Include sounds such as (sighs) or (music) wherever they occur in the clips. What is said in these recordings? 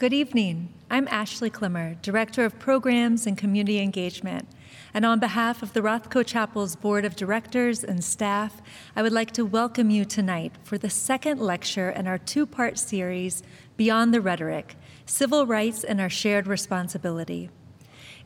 Good evening. I'm Ashley Clemmer, Director of Programs and Community Engagement. And on behalf of the Rothko Chapel's Board of Directors and staff, I would like to welcome you tonight for the second lecture in our two part series, Beyond the Rhetoric Civil Rights and Our Shared Responsibility.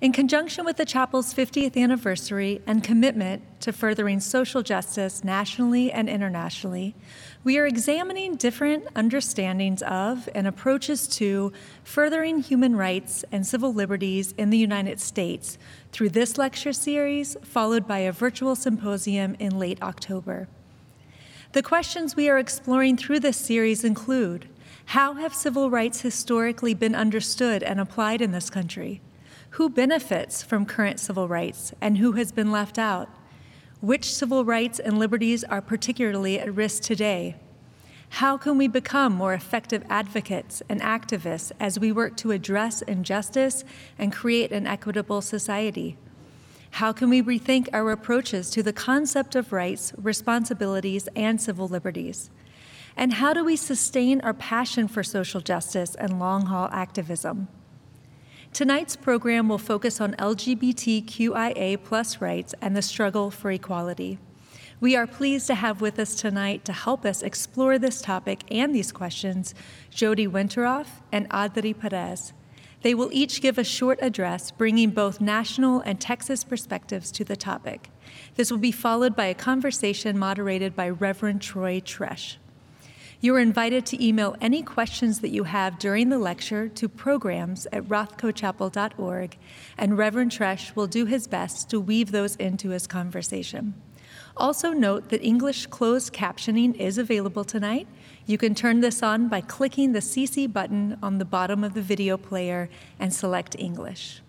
In conjunction with the chapel's 50th anniversary and commitment to furthering social justice nationally and internationally, we are examining different understandings of and approaches to furthering human rights and civil liberties in the United States through this lecture series, followed by a virtual symposium in late October. The questions we are exploring through this series include How have civil rights historically been understood and applied in this country? Who benefits from current civil rights and who has been left out? Which civil rights and liberties are particularly at risk today? How can we become more effective advocates and activists as we work to address injustice and create an equitable society? How can we rethink our approaches to the concept of rights, responsibilities, and civil liberties? And how do we sustain our passion for social justice and long haul activism? Tonight's program will focus on LGBTQIA plus rights and the struggle for equality. We are pleased to have with us tonight to help us explore this topic and these questions Jody Winterhof and Adri Perez. They will each give a short address bringing both national and Texas perspectives to the topic. This will be followed by a conversation moderated by Reverend Troy Treash. You are invited to email any questions that you have during the lecture to programs at rothkochapel.org, and Reverend Treash will do his best to weave those into his conversation. Also, note that English closed captioning is available tonight. You can turn this on by clicking the CC button on the bottom of the video player and select English.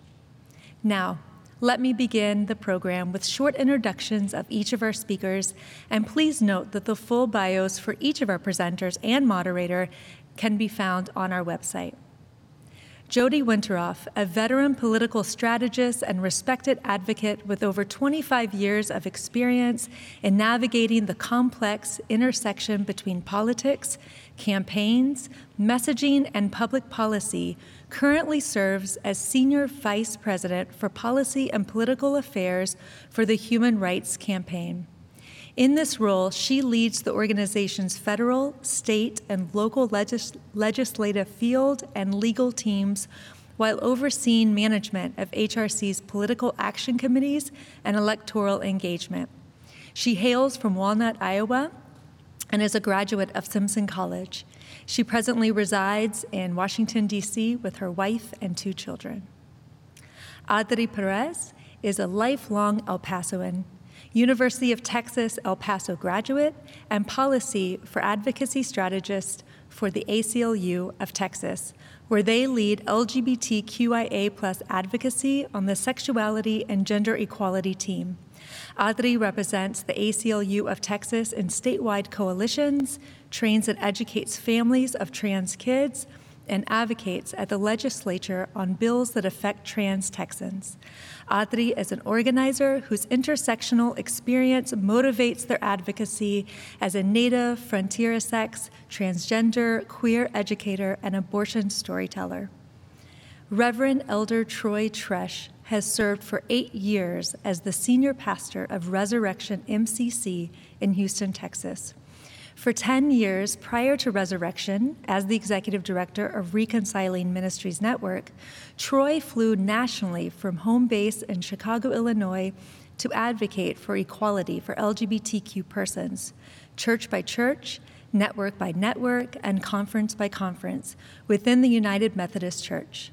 Now, let me begin the program with short introductions of each of our speakers, and please note that the full bios for each of our presenters and moderator can be found on our website. Jody Winterhof, a veteran political strategist and respected advocate with over 25 years of experience in navigating the complex intersection between politics, campaigns, messaging, and public policy, currently serves as Senior Vice President for Policy and Political Affairs for the Human Rights Campaign. In this role, she leads the organization's federal, state, and local legis- legislative field and legal teams while overseeing management of HRC's political action committees and electoral engagement. She hails from Walnut, Iowa, and is a graduate of Simpson College. She presently resides in Washington, D.C., with her wife and two children. Adri Perez is a lifelong El Pasoan University of Texas El Paso graduate, and policy for advocacy strategist for the ACLU of Texas, where they lead LGBTQIA advocacy on the sexuality and gender equality team. Adri represents the ACLU of Texas in statewide coalitions, trains and educates families of trans kids, and advocates at the legislature on bills that affect trans Texans. Adri is an organizer whose intersectional experience motivates their advocacy as a Native, fronterizx, transgender, queer educator, and abortion storyteller. Reverend Elder Troy Treash has served for eight years as the senior pastor of Resurrection MCC in Houston, Texas. For 10 years prior to Resurrection, as the executive director of Reconciling Ministries Network, Troy flew nationally from home base in Chicago, Illinois, to advocate for equality for LGBTQ persons, church by church, network by network, and conference by conference within the United Methodist Church.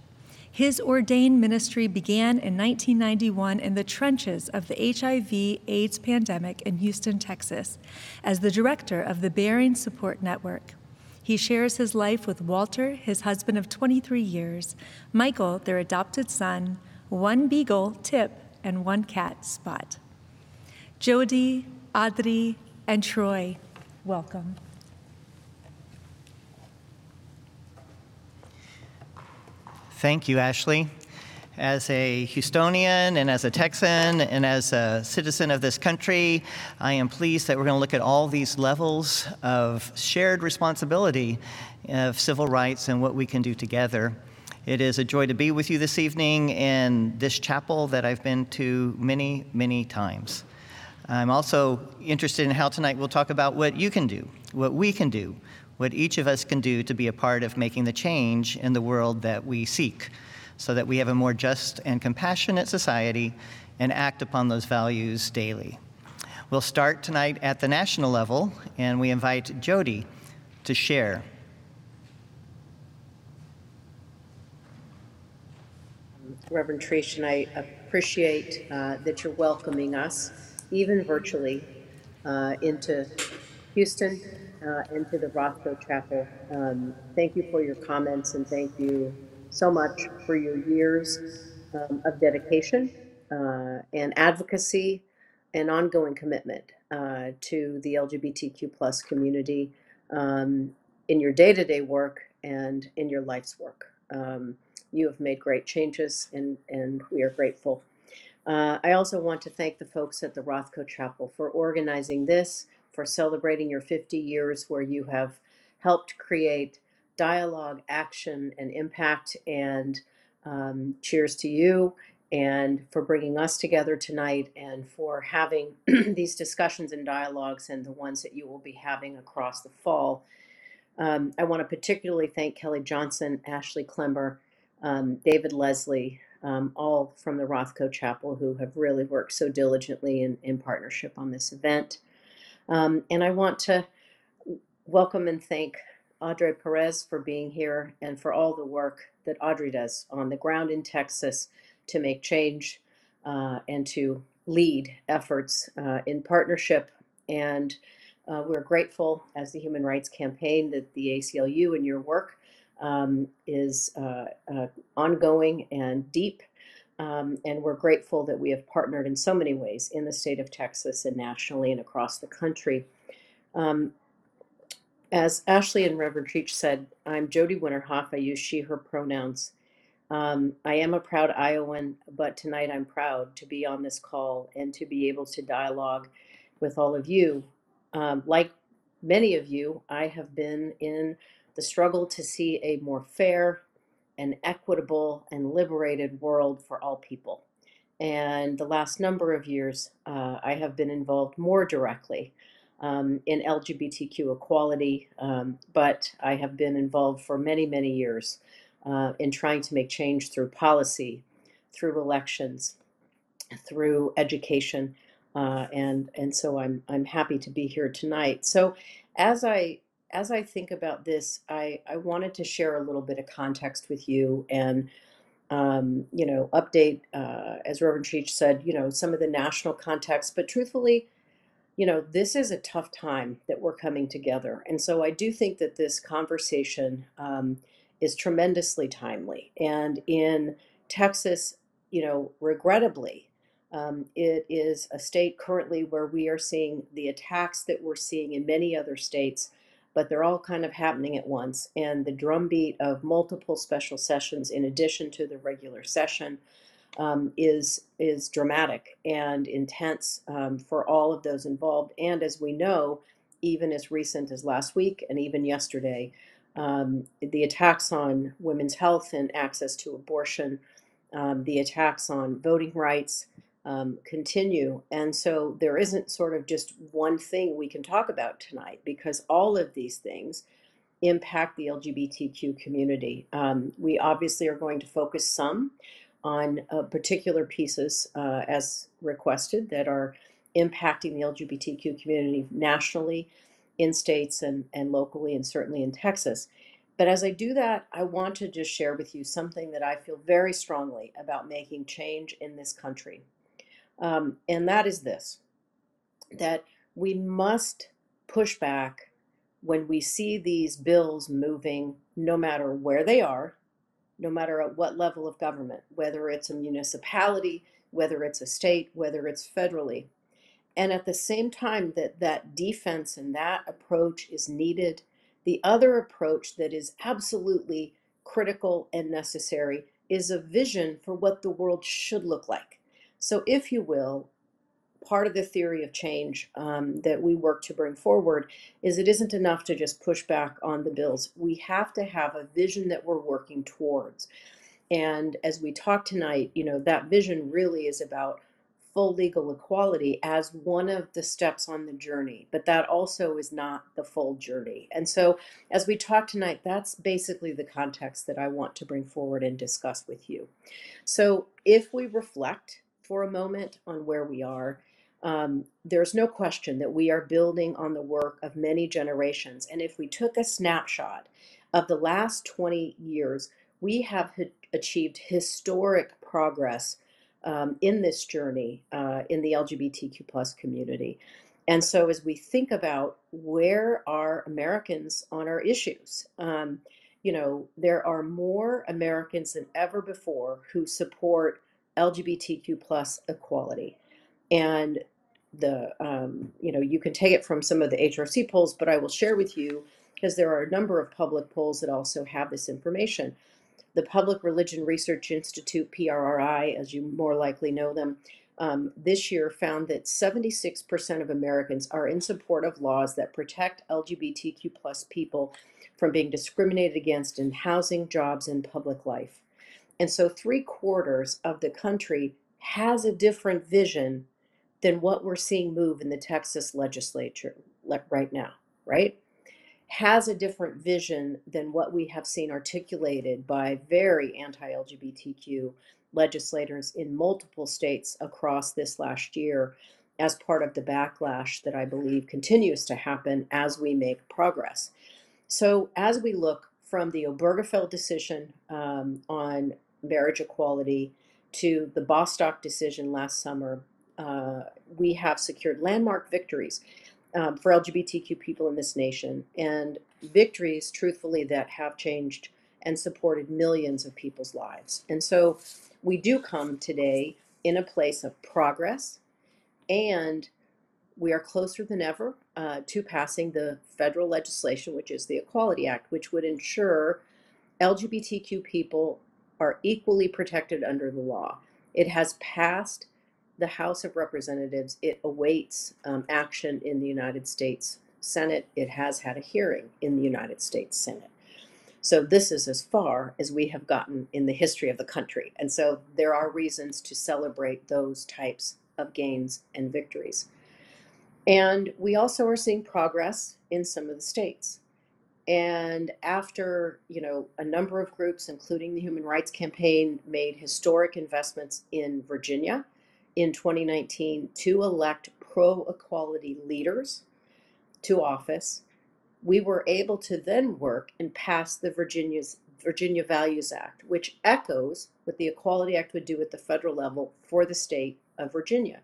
His ordained ministry began in 1991 in the trenches of the HIV AIDS pandemic in Houston, Texas, as the director of the Bering Support Network. He shares his life with Walter, his husband of 23 years, Michael, their adopted son, one beagle, Tip, and one cat, Spot. Jody, Audrey, and Troy, welcome. Thank you, Ashley. As a Houstonian and as a Texan and as a citizen of this country, I am pleased that we're going to look at all these levels of shared responsibility of civil rights and what we can do together. It is a joy to be with you this evening in this chapel that I've been to many, many times. I'm also interested in how tonight we'll talk about what you can do, what we can do, what each of us can do to be a part of making the change in the world that we seek so that we have a more just and compassionate society and act upon those values daily. We'll start tonight at the national level, and we invite Jody to share. Reverend Treash, and I appreciate uh, that you're welcoming us, even virtually, uh, into Houston, uh, into the Rothko Chapel. Um, thank you for your comments, and thank you so much for your years um, of dedication uh, and advocacy and ongoing commitment uh, to the LGBTQ plus community um, in your day-to-day work and in your life's work. Um, you have made great changes, and, and we are grateful. Uh, I also want to thank the folks at the Rothko Chapel for organizing this, for celebrating your 50 years where you have helped create dialogue, action, and impact. And um, cheers to you and for bringing us together tonight and for having (clears throat) these discussions and dialogues and the ones that you will be having across the fall. Um, I want to particularly thank Kelly Johnson, Ashley Clemmer, um, David Leslie, um, all from the Rothko Chapel who have really worked so diligently in, in partnership on this event. Um, and I want to welcome and thank Audrey Perez for being here and for all the work that Audrey does on the ground in Texas to make change uh, and to lead efforts uh, in partnership. And uh, we're grateful as the Human Rights Campaign that the ACLU and your work um, is uh, uh, ongoing and deep. Um, and we're grateful that we have partnered in so many ways in the state of Texas and nationally and across the country. Um, as Ashley and Reverend Cheech said, I'm Jody Winterhof. I use she, her pronouns. Um, I am a proud Iowan, but tonight I'm proud to be on this call and to be able to dialogue with all of you. Um, like many of you, I have been in the struggle to see a more fair and equitable and liberated world for all people. And the last number of years, uh, I have been involved more directly um, in LGBTQ equality, um, but I have been involved for many, many years uh, in trying to make change through policy, through elections, through education, uh, and and so I'm I'm happy to be here tonight. So as I as I think about this, I I wanted to share a little bit of context with you and. Um, you know, update, uh, as Reverend Cheech said, you know, some of the national context, but truthfully, you know, this is a tough time that we're coming together. And so I do think that this conversation um, is tremendously timely. And in Texas, you know, regrettably, um, it is a state currently where we are seeing the attacks that we're seeing in many other states, but they're all kind of happening at once. And the drumbeat of multiple special sessions, in addition to the regular session, um, is is dramatic and intense um, for all of those involved. And as we know, even as recent as last week and even yesterday, um, the attacks on women's health and access to abortion, um, the attacks on voting rights um, continue. And so there isn't sort of just one thing we can talk about tonight because all of these things impact the LGBTQ community. Um, we obviously are going to focus some on uh, particular pieces uh, as requested that are impacting the LGBTQ community nationally, in states and, and locally, and certainly in Texas. But as I do that, I want to just share with you something that I feel very strongly about making change in this country. Um, and that is this that we must push back when we see these bills moving, no matter where they are, no matter at what level of government, whether it's a municipality, whether it's a state, whether it's federally. And at the same time that that defense and that approach is needed, the other approach that is absolutely critical and necessary is a vision for what the world should look like. So, if you will, part of the theory of change um, that we work to bring forward is it isn't enough to just push back on the bills. We have to have a vision that we're working towards. And as we talk tonight, you know, that vision really is about full legal equality as one of the steps on the journey, but that also is not the full journey. And so, as we talk tonight, that's basically the context that I want to bring forward and discuss with you. So, if we reflect for a moment on where we are, um, there's no question that we are building on the work of many generations. And if we took a snapshot of the last 20 years, we have achieved historic progress um, in this journey uh, in the LGBTQ plus community. And so, as we think about where are Americans on our issues, um, you know, there are more Americans than ever before who support LGBTQ plus equality. And the, um, you know, you can take it from some of the HRC polls, but I will share with you because there are a number of public polls that also have this information the Public Religion Research Institute, PRRI, as you more likely know them, um, this year found that 76% of Americans are in support of laws that protect LGBTQ plus people from being discriminated against in housing, jobs, and public life. And so three quarters of the country has a different vision than what we're seeing move in the Texas legislature le- right now, right? has a different vision than what we have seen articulated by very anti LGBTQ legislators in multiple states across this last year as part of the backlash that I believe continues to happen as we make progress. So, as we look from the Obergefell decision um, on marriage equality to the Bostock decision last summer, uh, we have secured landmark victories um, for LGBTQ people in this nation, and victories, truthfully, that have changed and supported millions of people's lives. And so we do come today in a place of progress, and we are closer than ever uh, to passing the federal legislation, which is the Equality Act, which would ensure LGBTQ people are equally protected under the law. It has passed the House of Representatives. It awaits um, action in the United States Senate. It has had a hearing in the United States Senate. So this is as far as we have gotten in the history of the country. And so there are reasons to celebrate those types of gains and victories. And we also are seeing progress in some of the states. And after, you know, a number of groups, including the Human Rights Campaign, made historic investments in Virginia in 2019 to elect pro equality leaders to office, we were able to then work and pass the Virginia's Virginia Values Act, which echoes what the Equality Act would do at the federal level for the state of Virginia.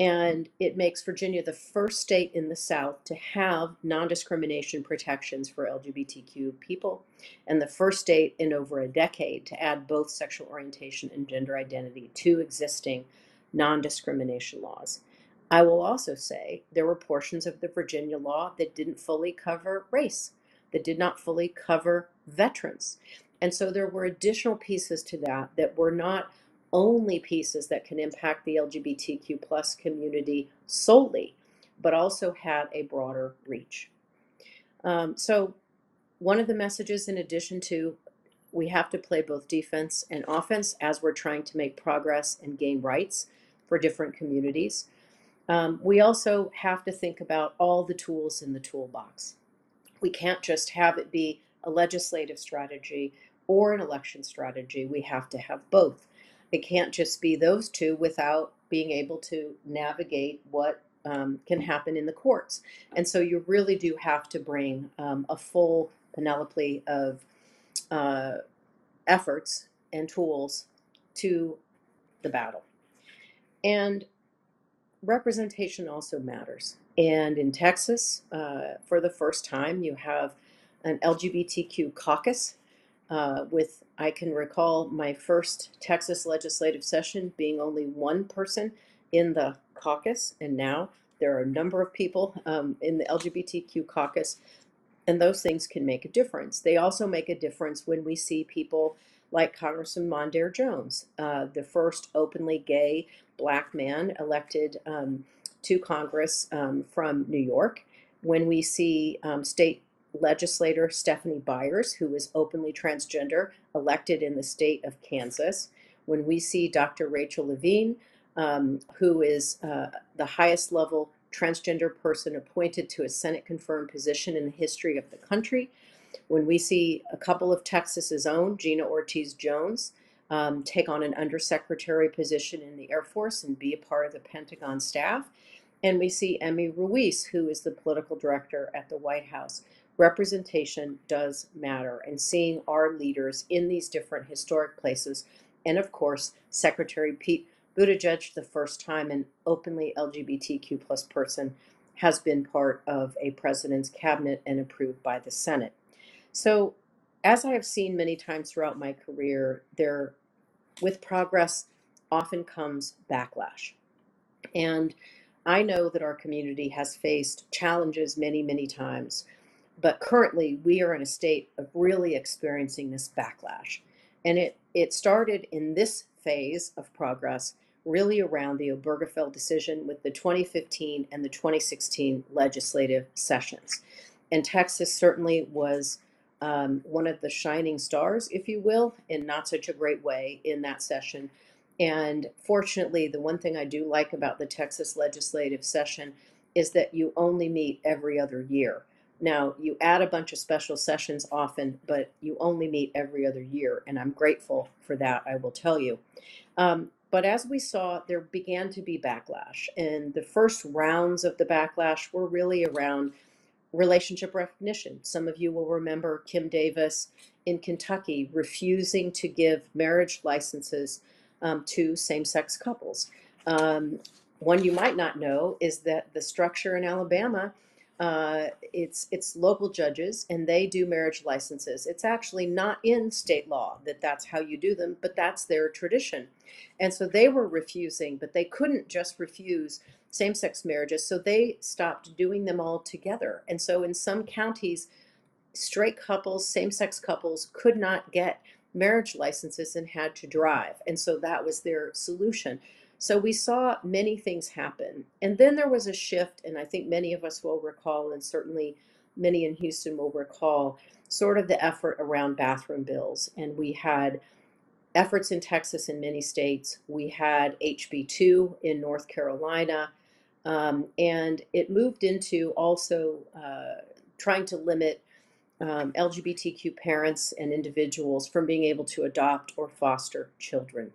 And it makes Virginia the first state in the South to have non discrimination protections for LGBTQ people, and the first state in over a decade to add both sexual orientation and gender identity to existing non discrimination laws. I will also say there were portions of the Virginia law that didn't fully cover race, that did not fully cover veterans. And so there were additional pieces to that that were not only pieces that can impact the LGBTQ plus community solely, but also had a broader reach. Um, so one of the messages, in addition to we have to play both defense and offense as we're trying to make progress and gain rights for different communities. Um, we also have to think about all the tools in the toolbox. We can't just have it be a legislative strategy or an election strategy. We have to have both. It can't just be those two without being able to navigate what um, can happen in the courts. And so you really do have to bring um, a full panoply of uh, efforts and tools to the battle. And representation also matters. And in Texas, uh, for the first time, you have an LGBTQ caucus. Uh, with I can recall my first Texas legislative session being only one person in the caucus, and now there are a number of people um, in the LGBTQ caucus, and those things can make a difference. They also make a difference when we see people like Congressman Mondaire Jones, uh, the first openly gay black man elected um, to Congress um, from New York. When we see um, state legislator Stephanie Byers, who is openly transgender, elected in the state of Kansas. When we see Dr. Rachel Levine, um, who is uh, the highest level transgender person appointed to a Senate confirmed position in the history of the country. When we see a couple of Texas's own, Gina Ortiz Jones, um, take on an undersecretary position in the Air Force and be a part of the Pentagon staff. And we see Emmy Ruiz, who is the political director at the White House. Representation does matter, and seeing our leaders in these different historic places, and of course, Secretary Pete Buttigieg, the first time an openly LGBTQ plus person has been part of a president's cabinet and approved by the Senate. So, as I have seen many times throughout my career, there, with progress, often comes backlash. And I know that our community has faced challenges many, many times, but currently we are in a state of really experiencing this backlash. And it, it started in this phase of progress really around the Obergefell decision with the 2015 and the 2016 legislative sessions. And Texas certainly was um, one of the shining stars, if you will, in not such a great way in that session. And fortunately, the one thing I do like about the Texas legislative session is that you only meet every other year. Now, you add a bunch of special sessions often, but you only meet every other year, and I'm grateful for that, I will tell you. Um, but as we saw, there began to be backlash, and the first rounds of the backlash were really around relationship recognition. Some of you will remember Kim Davis in Kentucky refusing to give marriage licenses um, to same sex couples. Um, one you might not know is that the structure in Alabama. Uh, it's it's local judges and they do marriage licenses. It's actually not in state law that that's how you do them, but that's their tradition. And so they were refusing, but they couldn't just refuse same sex marriages. So they stopped doing them all together. And so in some counties, straight couples, same sex couples could not get marriage licenses and had to drive. And so that was their solution. So we saw many things happen. And then there was a shift, and I think many of us will recall, and certainly many in Houston will recall, sort of the effort around bathroom bills. And we had efforts in Texas and many states. We had HB2 in North Carolina. Um, and it moved into also uh, trying to limit um, LGBTQ parents and individuals from being able to adopt or foster children.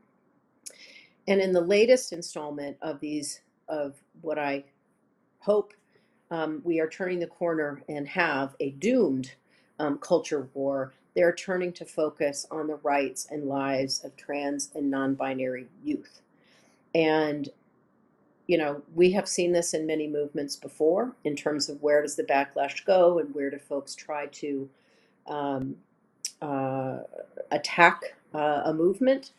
And in the latest installment of these, of what I hope um, we are turning the corner and have a doomed um, culture war, they're turning to focus on the rights and lives of trans and non binary youth. And you know, we have seen this in many movements before in terms of where does the backlash go and where do folks try to um, uh, attack uh, a movement.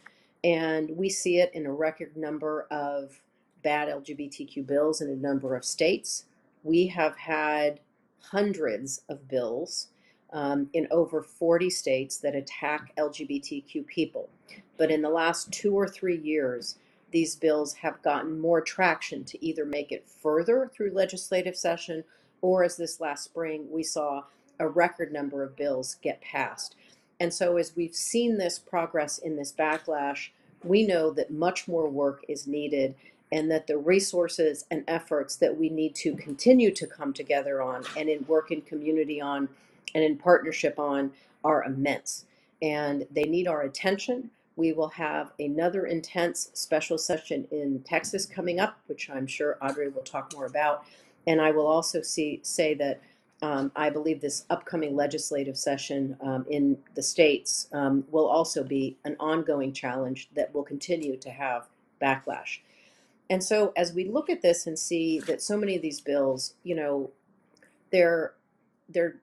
And we see it in a record number of bad LGBTQ bills in a number of states. We have had hundreds of bills um, in over 40 states that attack LGBTQ people. But in the last two or three years, these bills have gotten more traction to either make it further through legislative session or as this last spring we saw a record number of bills get passed. And so as we've seen this progress in this backlash, we know that much more work is needed and that the resources and efforts that we need to continue to come together on and in work in community on and in partnership on are immense. And they need our attention. We will have another intense special session in Texas coming up, which I'm sure Audrey will talk more about. And I will also see, say that um, I believe this upcoming legislative session um, in the states um, will also be an ongoing challenge that will continue to have backlash. And so, as we look at this and see that so many of these bills, you know, they're they're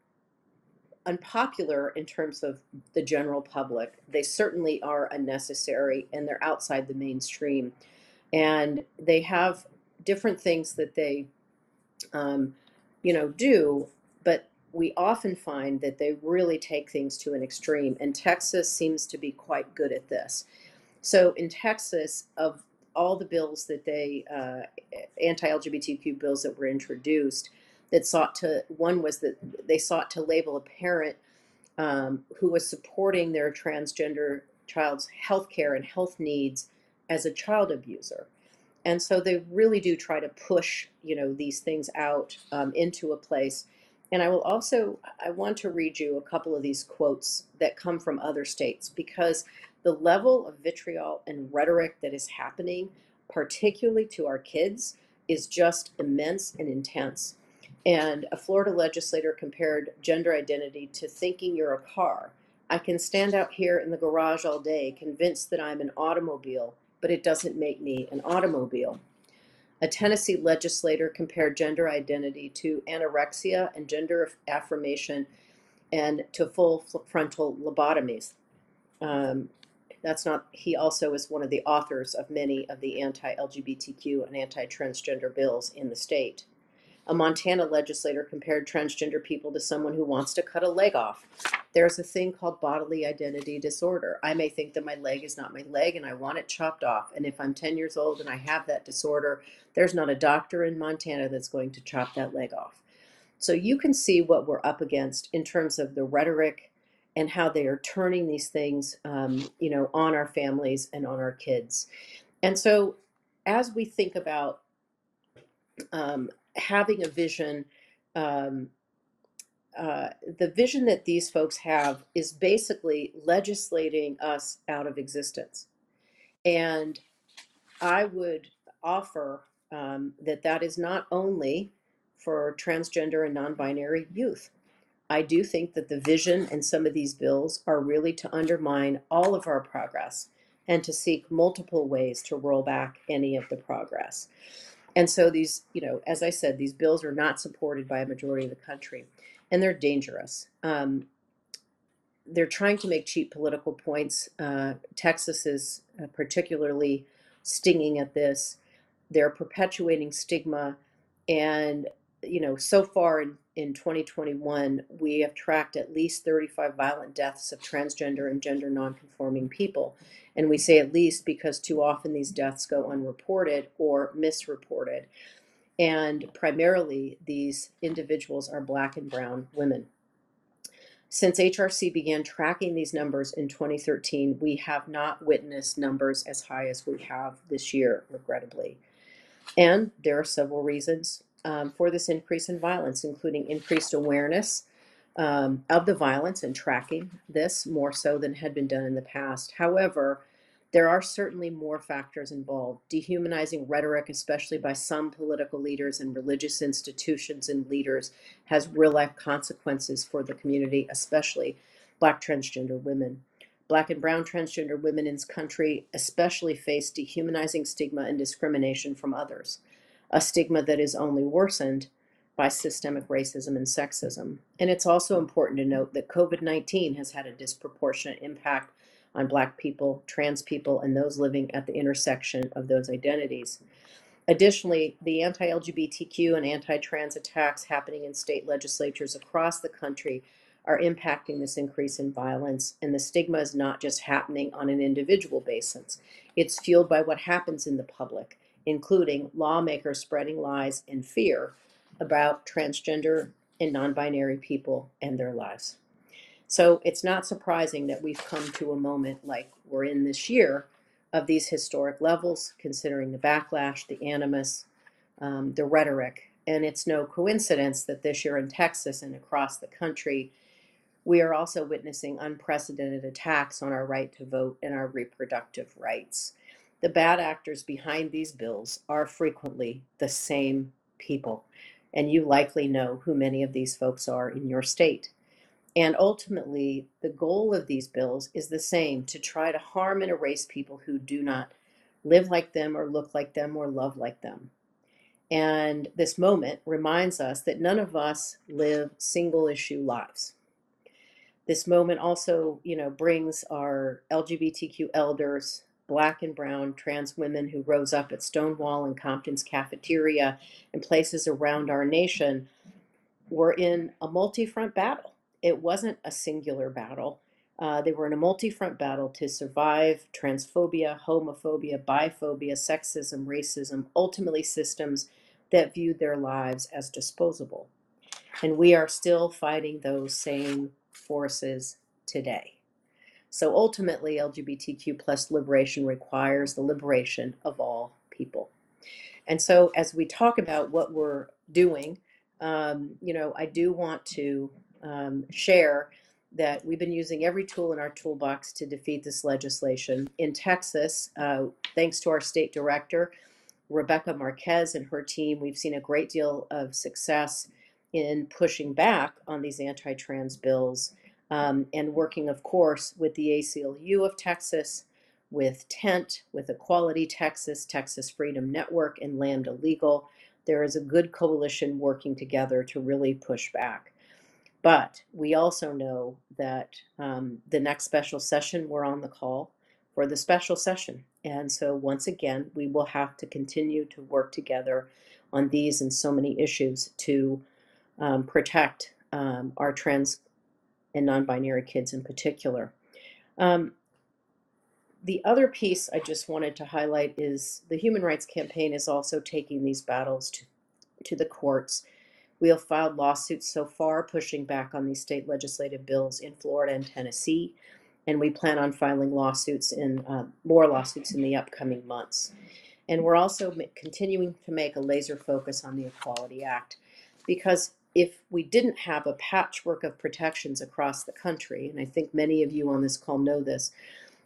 unpopular in terms of the general public. They certainly are unnecessary and they're outside the mainstream. And they have different things that they, um, you know, do, but we often find that they really take things to an extreme, and Texas seems to be quite good at this. So in Texas, of all the bills that they uh, anti-LGBTQ bills that were introduced, that sought to one was that they sought to label a parent um, who was supporting their transgender child's health care and health needs as a child abuser. And so they really do try to push, you know, these things out um, into a place. And I will also, I want to read you a couple of these quotes that come from other states because the level of vitriol and rhetoric that is happening, particularly to our kids, is just immense and intense. And a Florida legislator compared gender identity to thinking you're a car. I can stand out here in the garage all day, convinced that I'm an automobile, but it doesn't make me an automobile. A Tennessee legislator compared gender identity to anorexia and gender affirmation and to full frontal lobotomies. Um, that's not, he also is one of the authors of many of the anti LGBTQ and anti transgender bills in the state. A Montana legislator compared transgender people to someone who wants to cut a leg off. There's a thing called bodily identity disorder. I may think that my leg is not my leg and I want it chopped off. And if I'm 10 years old and I have that disorder, there's not a doctor in Montana that's going to chop that leg off. So you can see what we're up against in terms of the rhetoric and how they are turning these things, um, you know, on our families and on our kids. And so as we think about um, having a vision, um, uh, the vision that these folks have is basically legislating us out of existence. And I would offer um, that that is not only for transgender and non binary youth. I do think that the vision and some of these bills are really to undermine all of our progress and to seek multiple ways to roll back any of the progress. And so these, you know, as I said, these bills are not supported by a majority of the country, and they're dangerous. Um, they're trying to make cheap political points. Uh, Texas is uh, particularly stinging at this. They're perpetuating stigma, and you know, so far in, in 2021, we have tracked at least 35 violent deaths of transgender and gender nonconforming people. And we say at least because too often these deaths go unreported or misreported. And primarily, these individuals are black and brown women. Since HRC began tracking these numbers in 2013, we have not witnessed numbers as high as we have this year, regrettably. And there are several reasons um, for this increase in violence, including increased awareness um, of the violence and tracking this more so than had been done in the past. However, there are certainly more factors involved. Dehumanizing rhetoric, especially by some political leaders and religious institutions and leaders, has real life consequences for the community, especially Black transgender women. Black and brown transgender women in this country especially face dehumanizing stigma and discrimination from others a stigma that is only worsened by systemic racism and sexism. And it's also important to note that COVID 19 has had a disproportionate impact on Black people, trans people, and those living at the intersection of those identities. Additionally, the anti LGBTQ and anti trans attacks happening in state legislatures across the country are impacting this increase in violence, and the stigma is not just happening on an individual basis. It's fueled by what happens in the public including lawmakers spreading lies and fear about transgender and non binary people and their lives. So it's not surprising that we've come to a moment like we're in this year of these historic levels, considering the backlash, the animus, um, the rhetoric. And it's no coincidence that this year in Texas and across the country, we are also witnessing unprecedented attacks on our right to vote and our reproductive rights. The bad actors behind these bills are frequently the same people, and you likely know who many of these folks are in your state. And ultimately, the goal of these bills is the same to try to harm and erase people who do not live like them or look like them or love like them. And this moment reminds us that none of us live single issue lives. This moment also, you know, brings our LGBTQ elders, black and brown trans women who rose up at Stonewall and Compton's cafeteria and places around our nation were in a multi front battle. It wasn't a singular battle. Uh, they were in a multi front battle to survive transphobia, homophobia, biphobia, sexism, racism, ultimately systems that viewed their lives as disposable. And we are still fighting those same forces today. So ultimately, LGBTQ plus liberation requires the liberation of all people. And so, as we talk about what we're doing, um, you know, I do want to um, share that we've been using every tool in our toolbox to defeat this legislation. In Texas, uh, thanks to our state director, Rebecca Marquez, and her team, we've seen a great deal of success in pushing back on these anti trans bills um, and working, of course, with the ACLU of Texas, with TENT, with Equality Texas, Texas Freedom Network, and Lambda Legal. There is a good coalition working together to really push back. But we also know that um, the next special session, we're on the call for the special session. And so, once again, we will have to continue to work together on these and so many issues to um, protect um, our trans and non binary kids in particular. Um, the other piece I just wanted to highlight is the Human Rights Campaign is also taking these battles to, to the courts. We have filed lawsuits so far pushing back on these state legislative bills in Florida and Tennessee, and we plan on filing lawsuits in uh, more lawsuits in the upcoming months. And we're also continuing to make a laser focus on the Equality Act because if we didn't have a patchwork of protections across the country, and I think many of you on this call know this,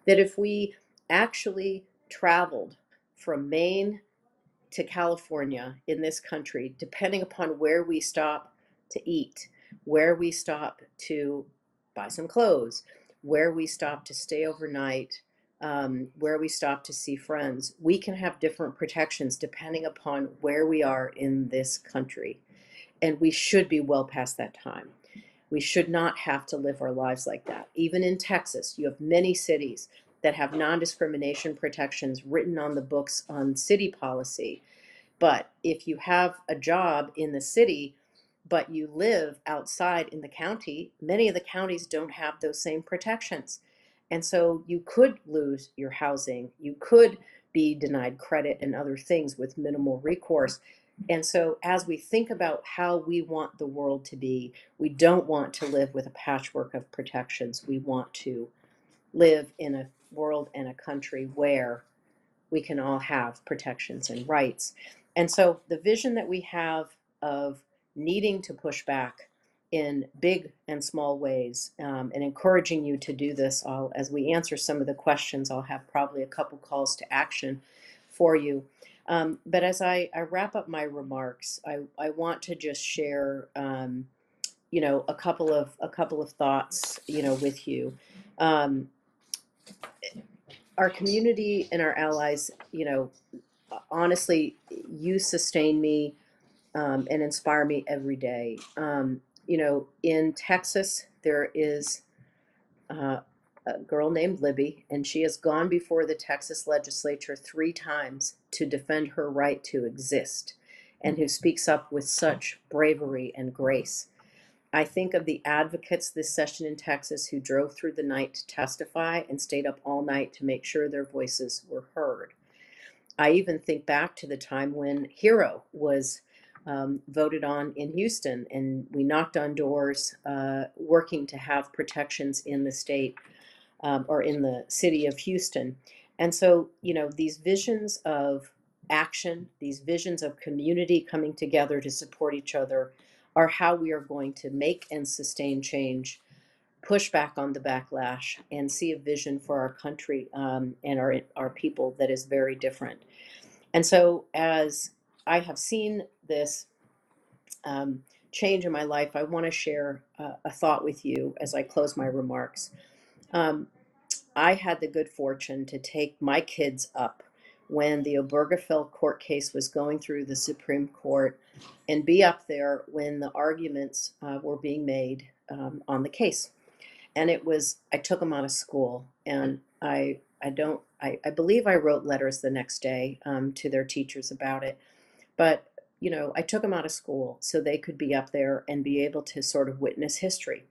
that if we actually traveled from Maine to California in this country, depending upon where we stop to eat, where we stop to buy some clothes, where we stop to stay overnight, um, where we stop to see friends, we can have different protections depending upon where we are in this country. And we should be well past that time. We should not have to live our lives like that. Even in Texas, you have many cities that have non discrimination protections written on the books on city policy. But if you have a job in the city, but you live outside in the county, many of the counties don't have those same protections. And so you could lose your housing, you could be denied credit and other things with minimal recourse. And so, as we think about how we want the world to be, we don't want to live with a patchwork of protections. We want to live in a world and a country where we can all have protections and rights. And so, the vision that we have of needing to push back in big and small ways um, and encouraging you to do this, I'll, as we answer some of the questions, I'll have probably a couple calls to action for you. Um, but as I, I wrap up my remarks, I, I want to just share, um, you know, a couple of a couple of thoughts, you know, with you. Um, our community and our allies, you know, honestly, you sustain me um, and inspire me every day. Um, you know, in Texas, there is uh, a girl named Libby, and she has gone before the Texas legislature three times to defend her right to exist, and who speaks up with such bravery and grace. I think of the advocates this session in Texas who drove through the night to testify and stayed up all night to make sure their voices were heard. I even think back to the time when HERO was um, voted on in Houston, and we knocked on doors uh, working to have protections in the state um, or in the city of Houston. And so, you know, these visions of action, these visions of community coming together to support each other are how we are going to make and sustain change, push back on the backlash, and see a vision for our country um, and our, our people that is very different. And so, as I have seen this um, change in my life, I want to share uh, a thought with you as I close my remarks. Um, I had the good fortune to take my kids up when the Obergefell court case was going through the Supreme Court and be up there when the arguments uh, were being made um, on the case. And it was, I took them out of school and I, I don't, I, I believe I wrote letters the next day um, to their teachers about it. But you know, I took them out of school so they could be up there and be able to sort of witness history.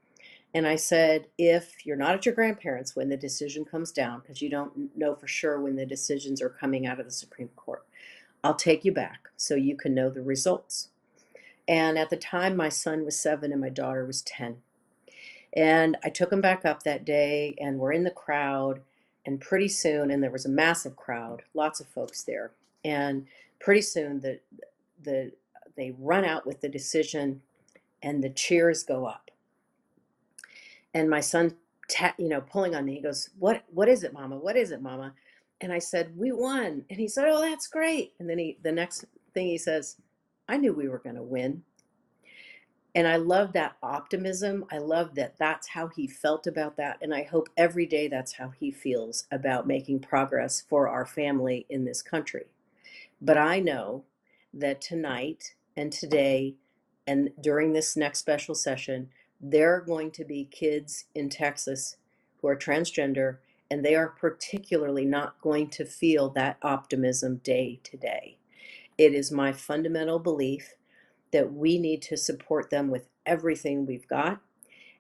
And I said, if you're not at your grandparents when the decision comes down, because you don't know for sure when the decisions are coming out of the Supreme Court, I'll take you back so you can know the results. And at the time, my son was seven and my daughter was 10. And I took them back up that day, and we're in the crowd. And pretty soon, and there was a massive crowd, lots of folks there. And pretty soon, the the they run out with the decision, and the cheers go up. And my son, ta- you know, pulling on me, he goes, "What? What is it, Mama? What is it, Mama?" And I said, "We won." And he said, "Oh, that's great." And then he, the next thing he says, "I knew we were going to win." And I love that optimism. I love that that's how he felt about that. And I hope every day that's how he feels about making progress for our family in this country. But I know that tonight and today and during this next special session, there are going to be kids in Texas who are transgender, and they are particularly not going to feel that optimism day to day. It is my fundamental belief that we need to support them with everything we've got,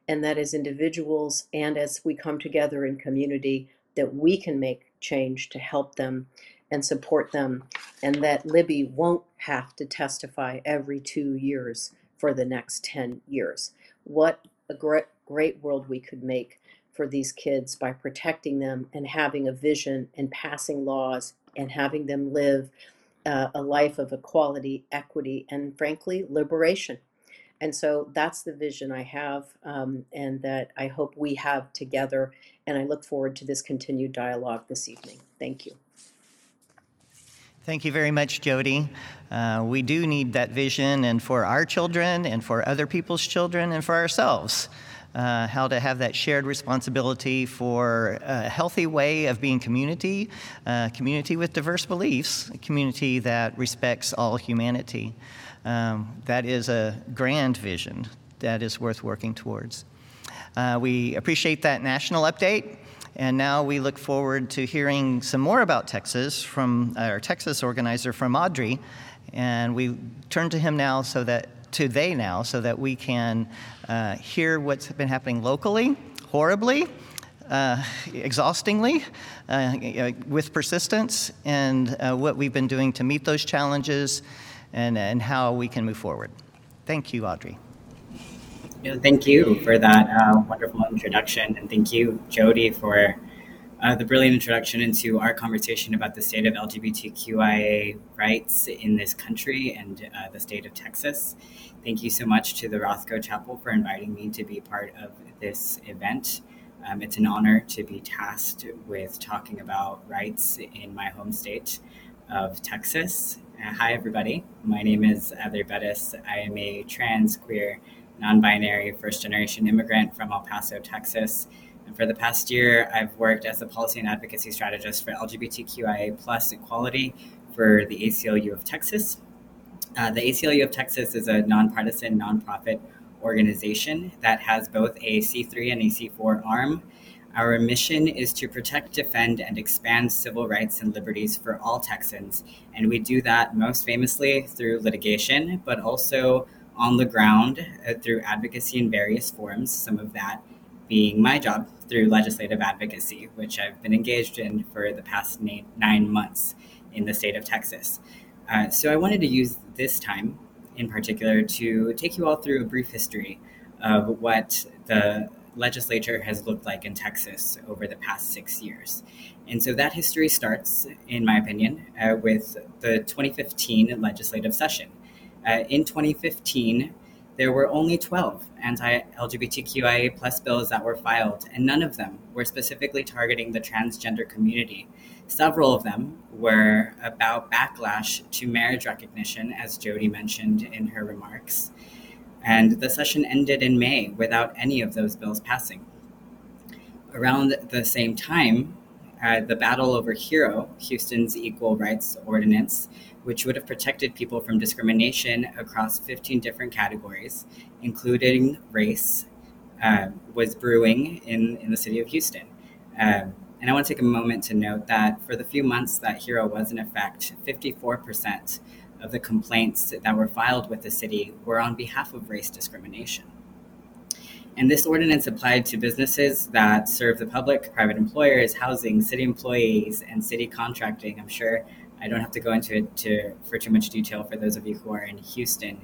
and that as individuals and as we come together in community, that we can make change to help them and support them, and that Libby won't have to testify every two years for the next 10 years. What a great, great world we could make for these kids by protecting them and having a vision and passing laws and having them live uh, a life of equality, equity, and frankly, liberation. And so that's the vision I have, um, and that I hope we have together. And I look forward to this continued dialogue this evening. Thank you. Thank you very much, Jody. Uh, we do need that vision, and for our children, and for other people's children, and for ourselves uh, how to have that shared responsibility for a healthy way of being community, uh, community with diverse beliefs, a community that respects all humanity. Um, that is a grand vision that is worth working towards. Uh, we appreciate that national update. And now we look forward to hearing some more about Texas from our Texas organizer from Audrey. And we turn to him now so that to they now so that we can uh, hear what's been happening locally, horribly, uh, exhaustingly, uh, with persistence, and uh, what we've been doing to meet those challenges and, and how we can move forward. Thank you, Audrey. Thank you for that uh, wonderful introduction, and thank you, Jody, for uh, the brilliant introduction into our conversation about the state of LGBTQIA rights in this country and uh, the state of Texas. Thank you so much to the Rothko Chapel for inviting me to be part of this event. Um, it's an honor to be tasked with talking about rights in my home state of Texas. Uh, hi, everybody. My name is Heather Bettis. I am a trans, queer, non binary, first generation immigrant from El Paso, Texas and for the past year, I've worked as a policy and advocacy strategist for LGBTQIA plus equality for the ACLU of Texas. Uh, the ACLU of Texas is a nonpartisan nonprofit organization that has both a C3 and a C4 arm. Our mission is to protect, defend, and expand civil rights and liberties for all Texans. And we do that most famously through litigation, but also on the ground uh, through advocacy in various forms, some of that being my job through legislative advocacy, which I've been engaged in for the past nine months in the state of Texas. Uh, so I wanted to use this time in particular to take you all through a brief history of what the legislature has looked like in Texas over the past six years. And so that history starts, in my opinion, uh, with the 2015 legislative session. Uh, in 2015, there were only 12 anti-LGBTQIA plus bills that were filed, and none of them were specifically targeting the transgender community. Several of them were about backlash to marriage recognition, as Jody mentioned in her remarks. And the session ended in May without any of those bills passing. Around the same time, uh, the battle over HERO, Houston's Equal Rights Ordinance, which would have protected people from discrimination across 15 different categories, including race, uh, was brewing in, in the city of Houston. Um, and I want to take a moment to note that for the few months that HERO was in effect, 54% of the complaints that were filed with the city were on behalf of race discrimination. And this ordinance applied to businesses that serve the public, private employers, housing, city employees, and city contracting. I'm sure I don't have to go into it to, for too much detail for those of you who are in Houston.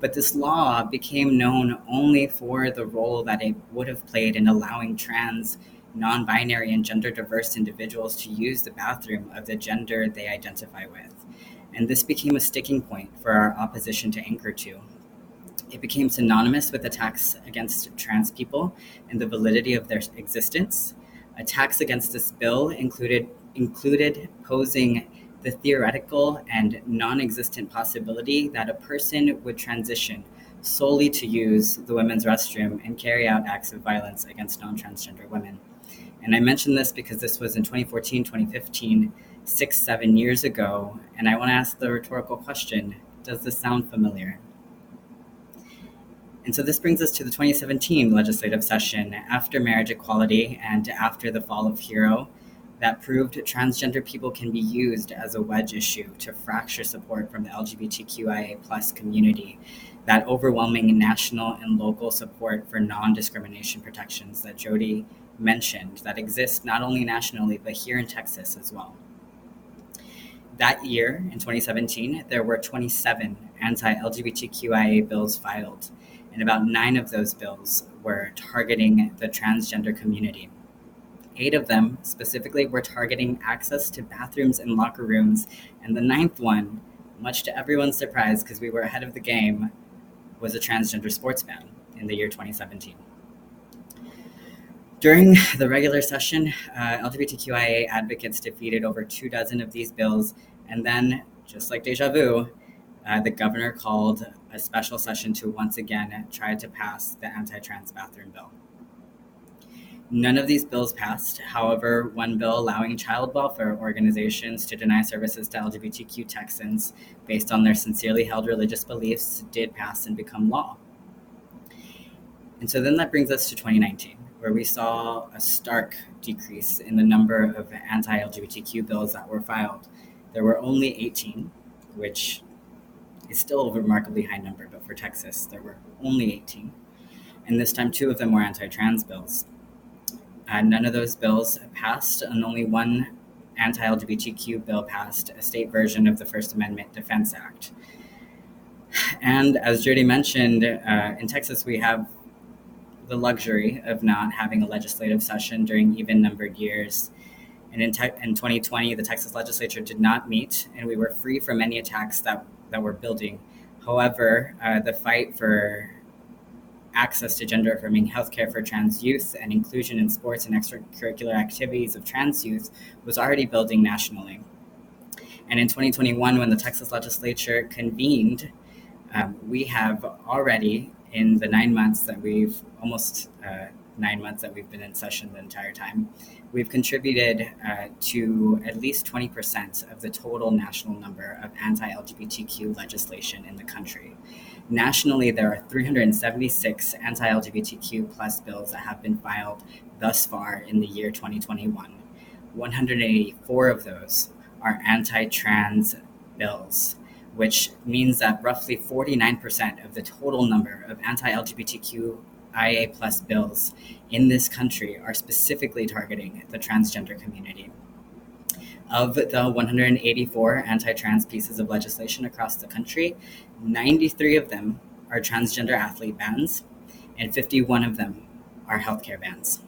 But this law became known only for the role that it would have played in allowing trans, non binary, and gender diverse individuals to use the bathroom of the gender they identify with. And this became a sticking point for our opposition to Anchor to. It became synonymous with attacks against trans people and the validity of their existence. Attacks against this bill included included posing the theoretical and non-existent possibility that a person would transition solely to use the women's restroom and carry out acts of violence against non-transgender women. And I mention this because this was in 2014, 2015, six, seven years ago. And I want to ask the rhetorical question Does this sound familiar? And so this brings us to the 2017 legislative session after marriage equality and after the fall of HERO that proved transgender people can be used as a wedge issue to fracture support from the LGBTQIA plus community. That overwhelming national and local support for non-discrimination protections that Jody mentioned that exist not only nationally but here in Texas as well. That year, in 2017, there were 27 anti LGBTQIA bills filed and about nine of those bills were targeting the transgender community. Eight of them specifically were targeting access to bathrooms and locker rooms, and the ninth one, much to everyone's surprise because we were ahead of the game, was a transgender sports ban in the year 2017. During the regular session, uh, LGBTQIA advocates defeated over two dozen of these bills, and then, just like deja vu, uh, the governor called a special session to once again try to pass the anti trans bathroom bill. None of these bills passed. However, one bill allowing child welfare organizations to deny services to LGBTQ Texans based on their sincerely held religious beliefs did pass and become law. And so then that brings us to 2019, where we saw a stark decrease in the number of anti LGBTQ bills that were filed. There were only 18, which is still a remarkably high number, but for Texas, there were only 18. And this time, two of them were anti trans bills. Uh, none of those bills passed, and only one anti LGBTQ bill passed, a state version of the First Amendment Defense Act. And as Jody mentioned, uh, in Texas, we have the luxury of not having a legislative session during even numbered years. And in, te- in 2020, the Texas legislature did not meet, and we were free from any attacks that that we're building. However, uh, the fight for access to gender affirming healthcare for trans youth and inclusion in sports and extracurricular activities of trans youth was already building nationally. And in 2021, when the Texas legislature convened, um, we have already, in the nine months that we've almost uh, nine months that we've been in session the entire time, we've contributed uh, to at least 20% of the total national number of anti LGBTQ legislation in the country. Nationally, there are 376 anti LGBTQ plus bills that have been filed thus far in the year 2021. 184 of those are anti trans bills, which means that roughly 49% of the total number of anti LGBTQ IA plus bills in this country are specifically targeting the transgender community. Of the 184 anti trans pieces of legislation across the country, 93 of them are transgender athlete bans, and 51 of them are healthcare bans.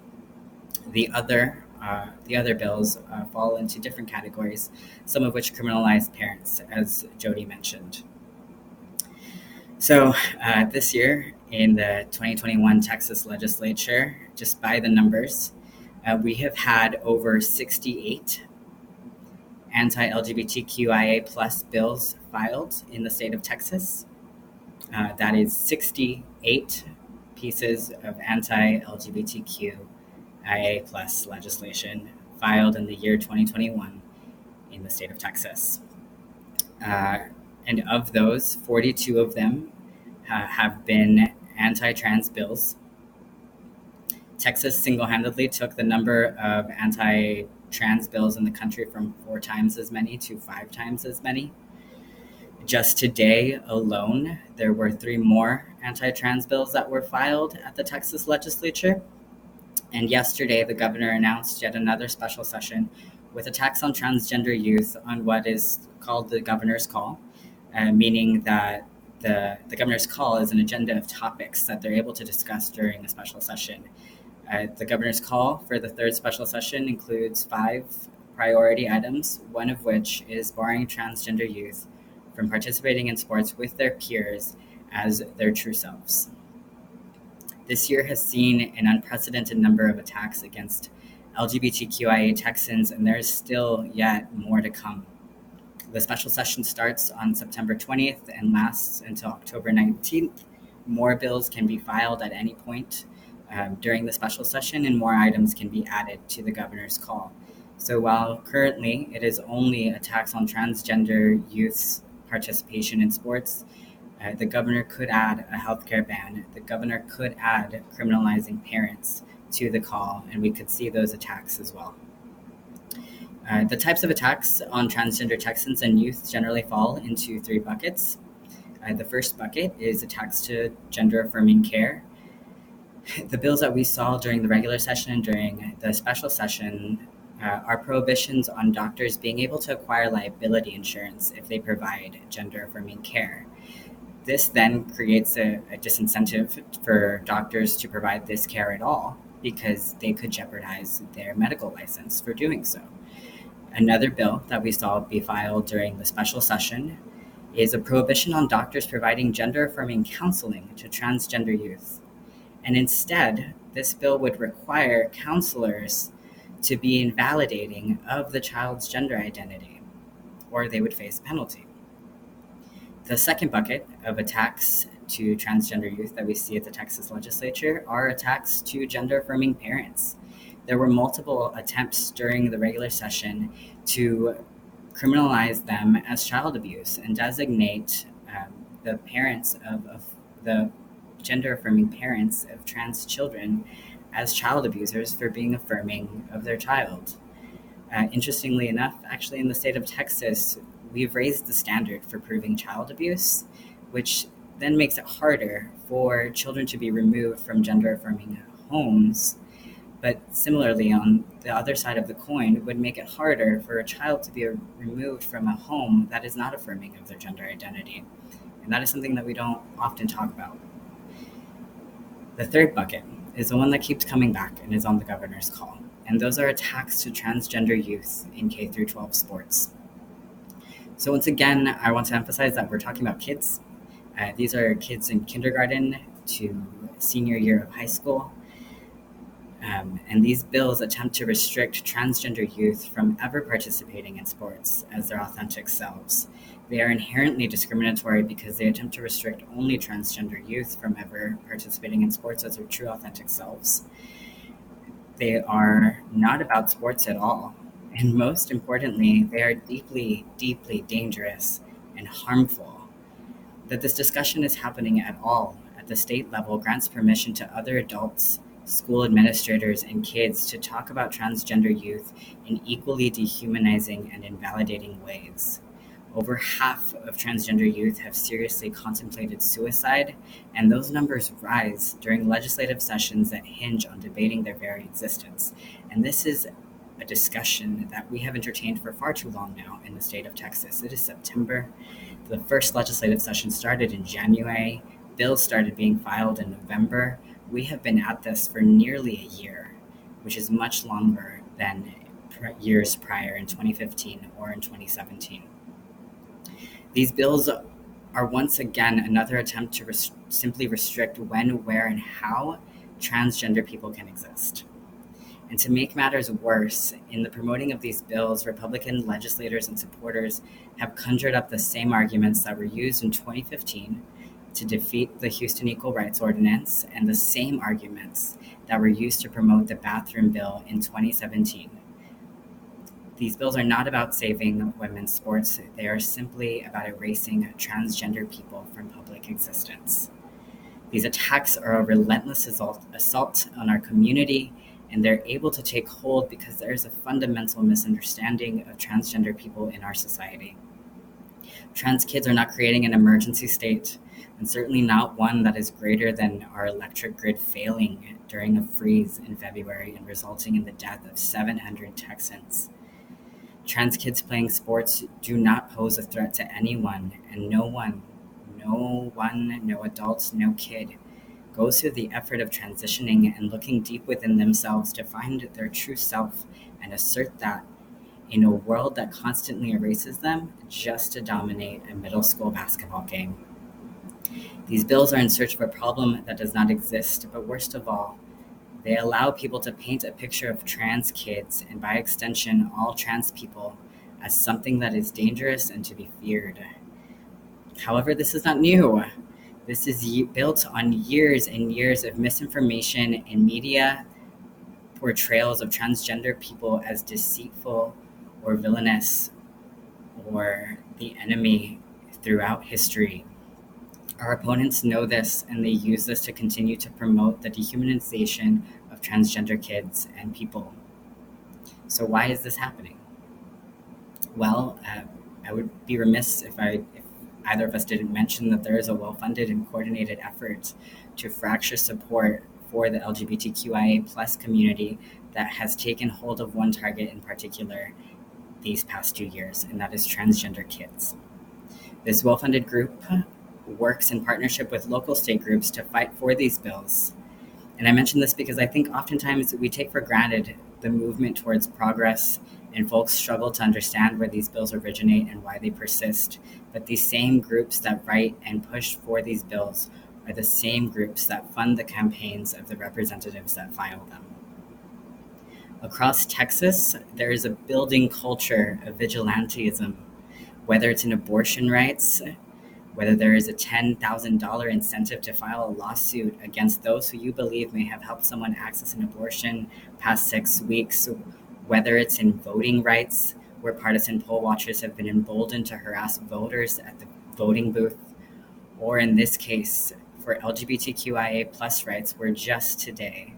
The other, uh, the other bills uh, fall into different categories, some of which criminalize parents, as Jody mentioned. So uh, this year, in the 2021 Texas legislature, just by the numbers, uh, we have had over 68 anti-LGBTQIA plus bills filed in the state of Texas. Uh, that is 68 pieces of anti-LGBTQIA plus legislation filed in the year 2021 in the state of Texas. Uh, and of those, 42 of them uh, have been anti trans bills. Texas single handedly took the number of anti trans bills in the country from four times as many to five times as many. Just today alone, there were three more anti trans bills that were filed at the Texas legislature. And yesterday, the governor announced yet another special session with attacks on transgender youth on what is called the governor's call, uh, meaning that the, the governor's call is an agenda of topics that they're able to discuss during a special session. Uh, the governor's call for the third special session includes five priority items, one of which is barring transgender youth from participating in sports with their peers as their true selves. This year has seen an unprecedented number of attacks against LGBTQIA Texans, and there's still yet more to come. The special session starts on September 20th and lasts until October 19th. More bills can be filed at any point um, during the special session, and more items can be added to the governor's call. So while currently it is only a tax on transgender youth's participation in sports, uh, the governor could add a healthcare ban. The governor could add criminalizing parents to the call, and we could see those attacks as well. Uh, the types of attacks on transgender Texans and youth generally fall into three buckets. Uh, the first bucket is attacks to gender affirming care. (laughs) The bills that we saw during the regular session and during the special session Uh, are prohibitions on doctors being able to acquire liability insurance if they provide gender affirming care. This then creates a, a disincentive for doctors to provide this care at all because they could jeopardize their medical license for doing so. Another bill that we saw be filed during the special session is a prohibition on doctors providing gender affirming counseling to transgender youth. And instead, this bill would require counselors to be invalidating of the child's gender identity, or they would face a penalty. The second bucket of attacks to transgender youth that we see at the Texas legislature are attacks to gender affirming parents. There were multiple attempts during the regular session to criminalize them as child abuse and designate um, the parents of, of the gender affirming parents of trans children as child abusers for being affirming of their child. Uh, interestingly enough, actually, in the state of Texas, we've raised the standard for proving child abuse, which then makes it harder for children to be removed from gender affirming homes. But similarly, on the other side of the coin, would make it harder for a child to be removed from a home that is not affirming of their gender identity. And that is something that we don't often talk about. The third bucket is the one that keeps coming back and is on the governor's call. And those are attacks to transgender youth in K through 12 sports. So once again, I want to emphasize that we're talking about kids. Uh, these are kids in kindergarten to senior year of high school. Um, and these bills attempt to restrict transgender youth from ever participating in sports as their authentic selves. They are inherently discriminatory because they attempt to restrict only transgender youth from ever participating in sports as their true authentic selves. They are not about sports at all. And most importantly, they are deeply, deeply dangerous and harmful. That this discussion is happening at all at the state level grants permission to other adults, school administrators, and kids to talk about transgender youth in equally dehumanizing and invalidating ways. Over half of transgender youth have seriously contemplated suicide, and those numbers rise during legislative sessions that hinge on debating their very existence. And this is a discussion that we have entertained for far too long now in the state of Texas. It is September. The first legislative session started in January. Bills started being filed in November. We have been at this for nearly a year, which is much longer than years prior in 2015 or in 2017. These bills are once again another attempt to res- simply restrict when, where, and how transgender people can exist. And to make matters worse, in the promoting of these bills, Republican legislators and supporters have conjured up the same arguments that were used in 2015 to defeat the Houston Equal Rights Ordinance and the same arguments that were used to promote the bathroom bill in 2017 these bills are not about saving women's sports, they are simply about erasing transgender people from public existence. These attacks are a relentless assault, on our community, and they're able to take hold because there is a fundamental misunderstanding of transgender people in our society. Trans kids are not creating an emergency state, and certainly not one that is greater than our electric grid failing during a freeze in February and resulting in the death of 700 Texans. Trans kids playing sports do not pose a threat to anyone, and no one, no one, no adult, no kid goes through the effort of transitioning and looking deep within themselves to find their true self and assert that in a world that constantly erases them just to dominate a middle school basketball game. These bills are in search of a problem that does not exist, but worst of all, they allow people to paint a picture of trans kids, and by extension, all trans people, as something that is dangerous and to be feared. However, this is not new. This is built on years and years of misinformation and media portrayals of transgender people as deceitful or villainous or the enemy throughout history. Our opponents know this and they use this to continue to promote the dehumanization of transgender kids and people. So, why is this happening? Well, uh, I would be remiss if I if either of us didn't mention that there is a well-funded and coordinated effort to fracture support for the LGBTQIA plus community that has taken hold of one target in particular these past two years, and that is transgender kids. This well funded group works in partnership with local state groups to fight for these bills. And I mention this because I think oftentimes we take for granted the movement towards progress, and folks struggle to understand where these bills originate and why they persist. But these same groups that write and push for these bills are the same groups that fund the campaigns of the representatives that file them. Across Texas, there is a building culture of vigilantism, whether it's in abortion rights, whether there is a $10,000 incentive to file a lawsuit against those who you believe may have helped someone access an abortion past six weeks, whether it's in voting rights, where partisan poll watchers have been emboldened to harass voters at the voting booth, or in this case, for LGBTQIA plus rights, where just today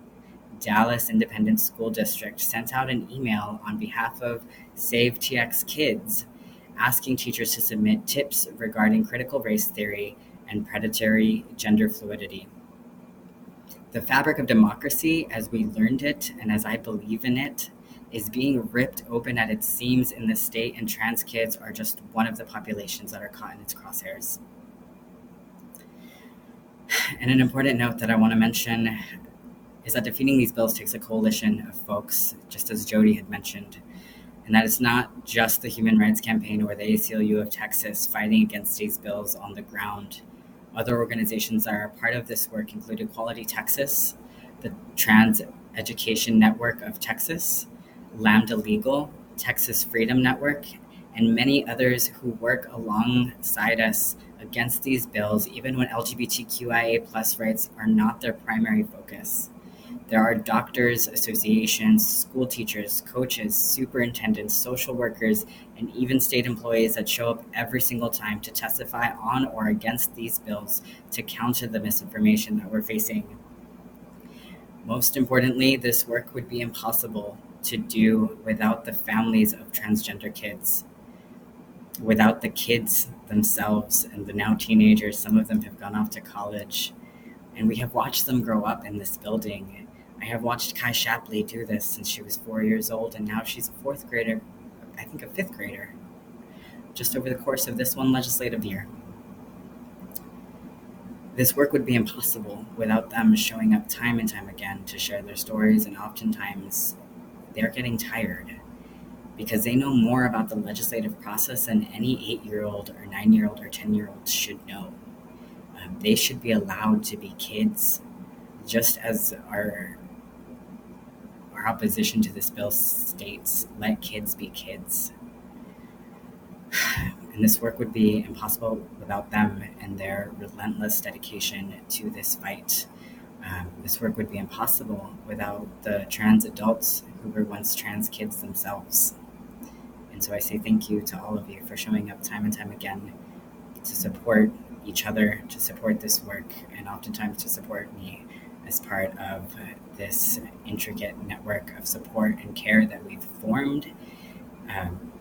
Dallas Independent School District sent out an email on behalf of Save TX Kids asking teachers to submit tips regarding critical race theory and predatory gender fluidity. The fabric of democracy, as we learned it and as I believe in it, is being ripped open at its seams in the state, and trans kids are just one of the populations that are caught in its crosshairs. And an important note that I want to mention is that defeating these bills takes a coalition of folks, just as Jody had mentioned, and that it's not just the Human Rights Campaign or the ACLU of Texas fighting against these bills on the ground. Other organizations that are part of this work include Equality Texas, the Trans Education Network of Texas, Lambda Legal, Texas Freedom Network, and many others who work alongside us against these bills, even when LGBTQIA plus rights are not their primary focus. There are doctors, associations, school teachers, coaches, superintendents, social workers, and even state employees that show up every single time to testify on or against these bills to counter the misinformation that we're facing. Most importantly, this work would be impossible to do without the families of transgender kids, without the kids themselves and the now teenagers. Some of them have gone off to college, and we have watched them grow up in this building I have watched Kai Shappley do this since she was four years old, and now she's a fourth grader, I think a fifth grader, just over the course of this one legislative year. This work would be impossible without them showing up time and time again to share their stories, and oftentimes they're getting tired because they know more about the legislative process than any eight year old or nine year old or 10 year old should know. Um, they should be allowed to be kids just as our opposition to this bill states let kids be kids. (sighs) And this work would be impossible without them and their relentless dedication to this fight. Um, this work would be impossible without the trans adults who were once trans kids themselves. And so I say thank you to all of you for showing up time and time again to support each other, to support this work, and oftentimes to support me as part of this intricate network of support and care that we've formed. Um,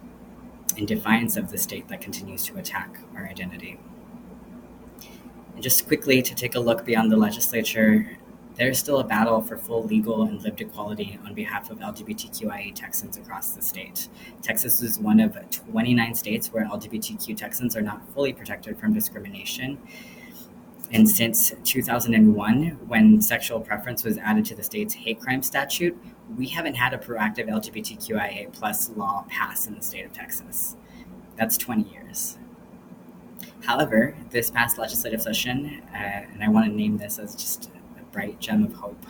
in defiance of the state that continues to attack our identity. And just quickly to take a look beyond the legislature, there's still a battle for full legal and lived equality on behalf of LGBTQIA Texans across the state. Texas is one of 29 states where LGBTQ Texans are not fully protected from discrimination. And since 2001, when sexual preference was added to the state's hate crime statute, we haven't had a proactive LGBTQIA plus law pass in the state of Texas. That's 20 years. However, this past legislative session, uh, and I want to name this as just a bright gem of hope,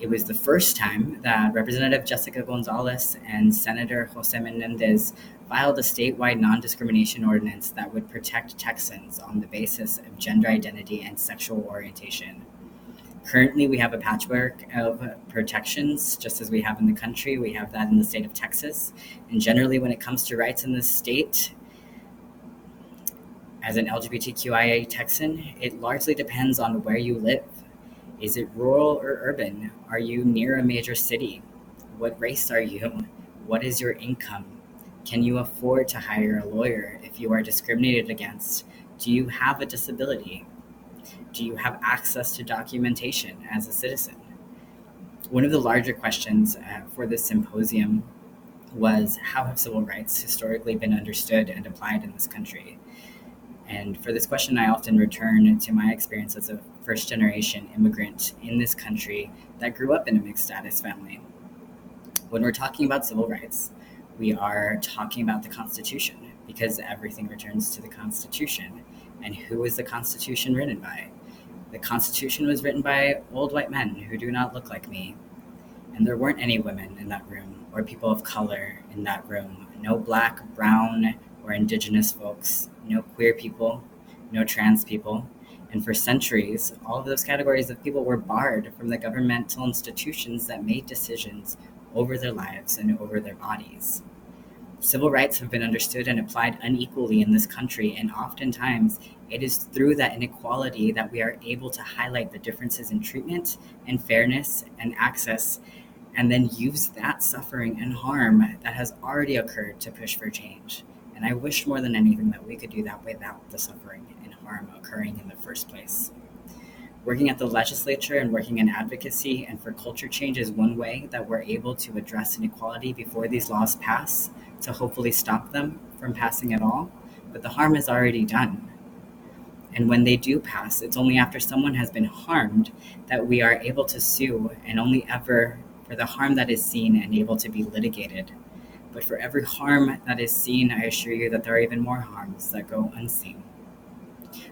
it was the first time that Representative Jessica Gonzalez and Senator Jose Menendez filed a statewide non discrimination ordinance that would protect Texans on the basis of gender identity and sexual orientation. Currently, we have a patchwork of protections, just as we have in the country. We have that in the state of Texas. And generally, when it comes to rights in the state, as an LGBTQIA Texan, it largely depends on where you live. Is it rural or urban? Are you near a major city? What race are you? What is your income? Can you afford to hire a lawyer if you are discriminated against? Do you have a disability? Do you have access to documentation as a citizen? One of the larger questions uh, for this symposium was how have civil rights historically been understood and applied in this country? And for this question, I often return to my experience as a first generation immigrant in this country that grew up in a mixed status family. When we're talking about civil rights, we are talking about the Constitution because everything returns to the Constitution. And who is the Constitution written by? The Constitution was written by old white men who do not look like me. And there weren't any women in that room or people of color in that room. No black, brown, or indigenous folks, no queer people, no trans people. And for centuries, all of those categories of people were barred from the governmental institutions that made decisions over their lives and over their bodies. Civil rights have been understood and applied unequally in this country, and oftentimes it is through that inequality that we are able to highlight the differences in treatment and fairness and access, and then use that suffering and harm that has already occurred to push for change. And I wish more than anything that we could do that without the suffering and harm occurring in the first place. Working at the legislature and working in advocacy and for culture change is one way that we're able to address inequality before these laws pass to hopefully stop them from passing at all, but the harm is already done. And when they do pass, it's only after someone has been harmed that we are able to sue, and only ever for the harm that is seen and able to be litigated. But for every harm that is seen, I assure you that there are even more harms that go unseen.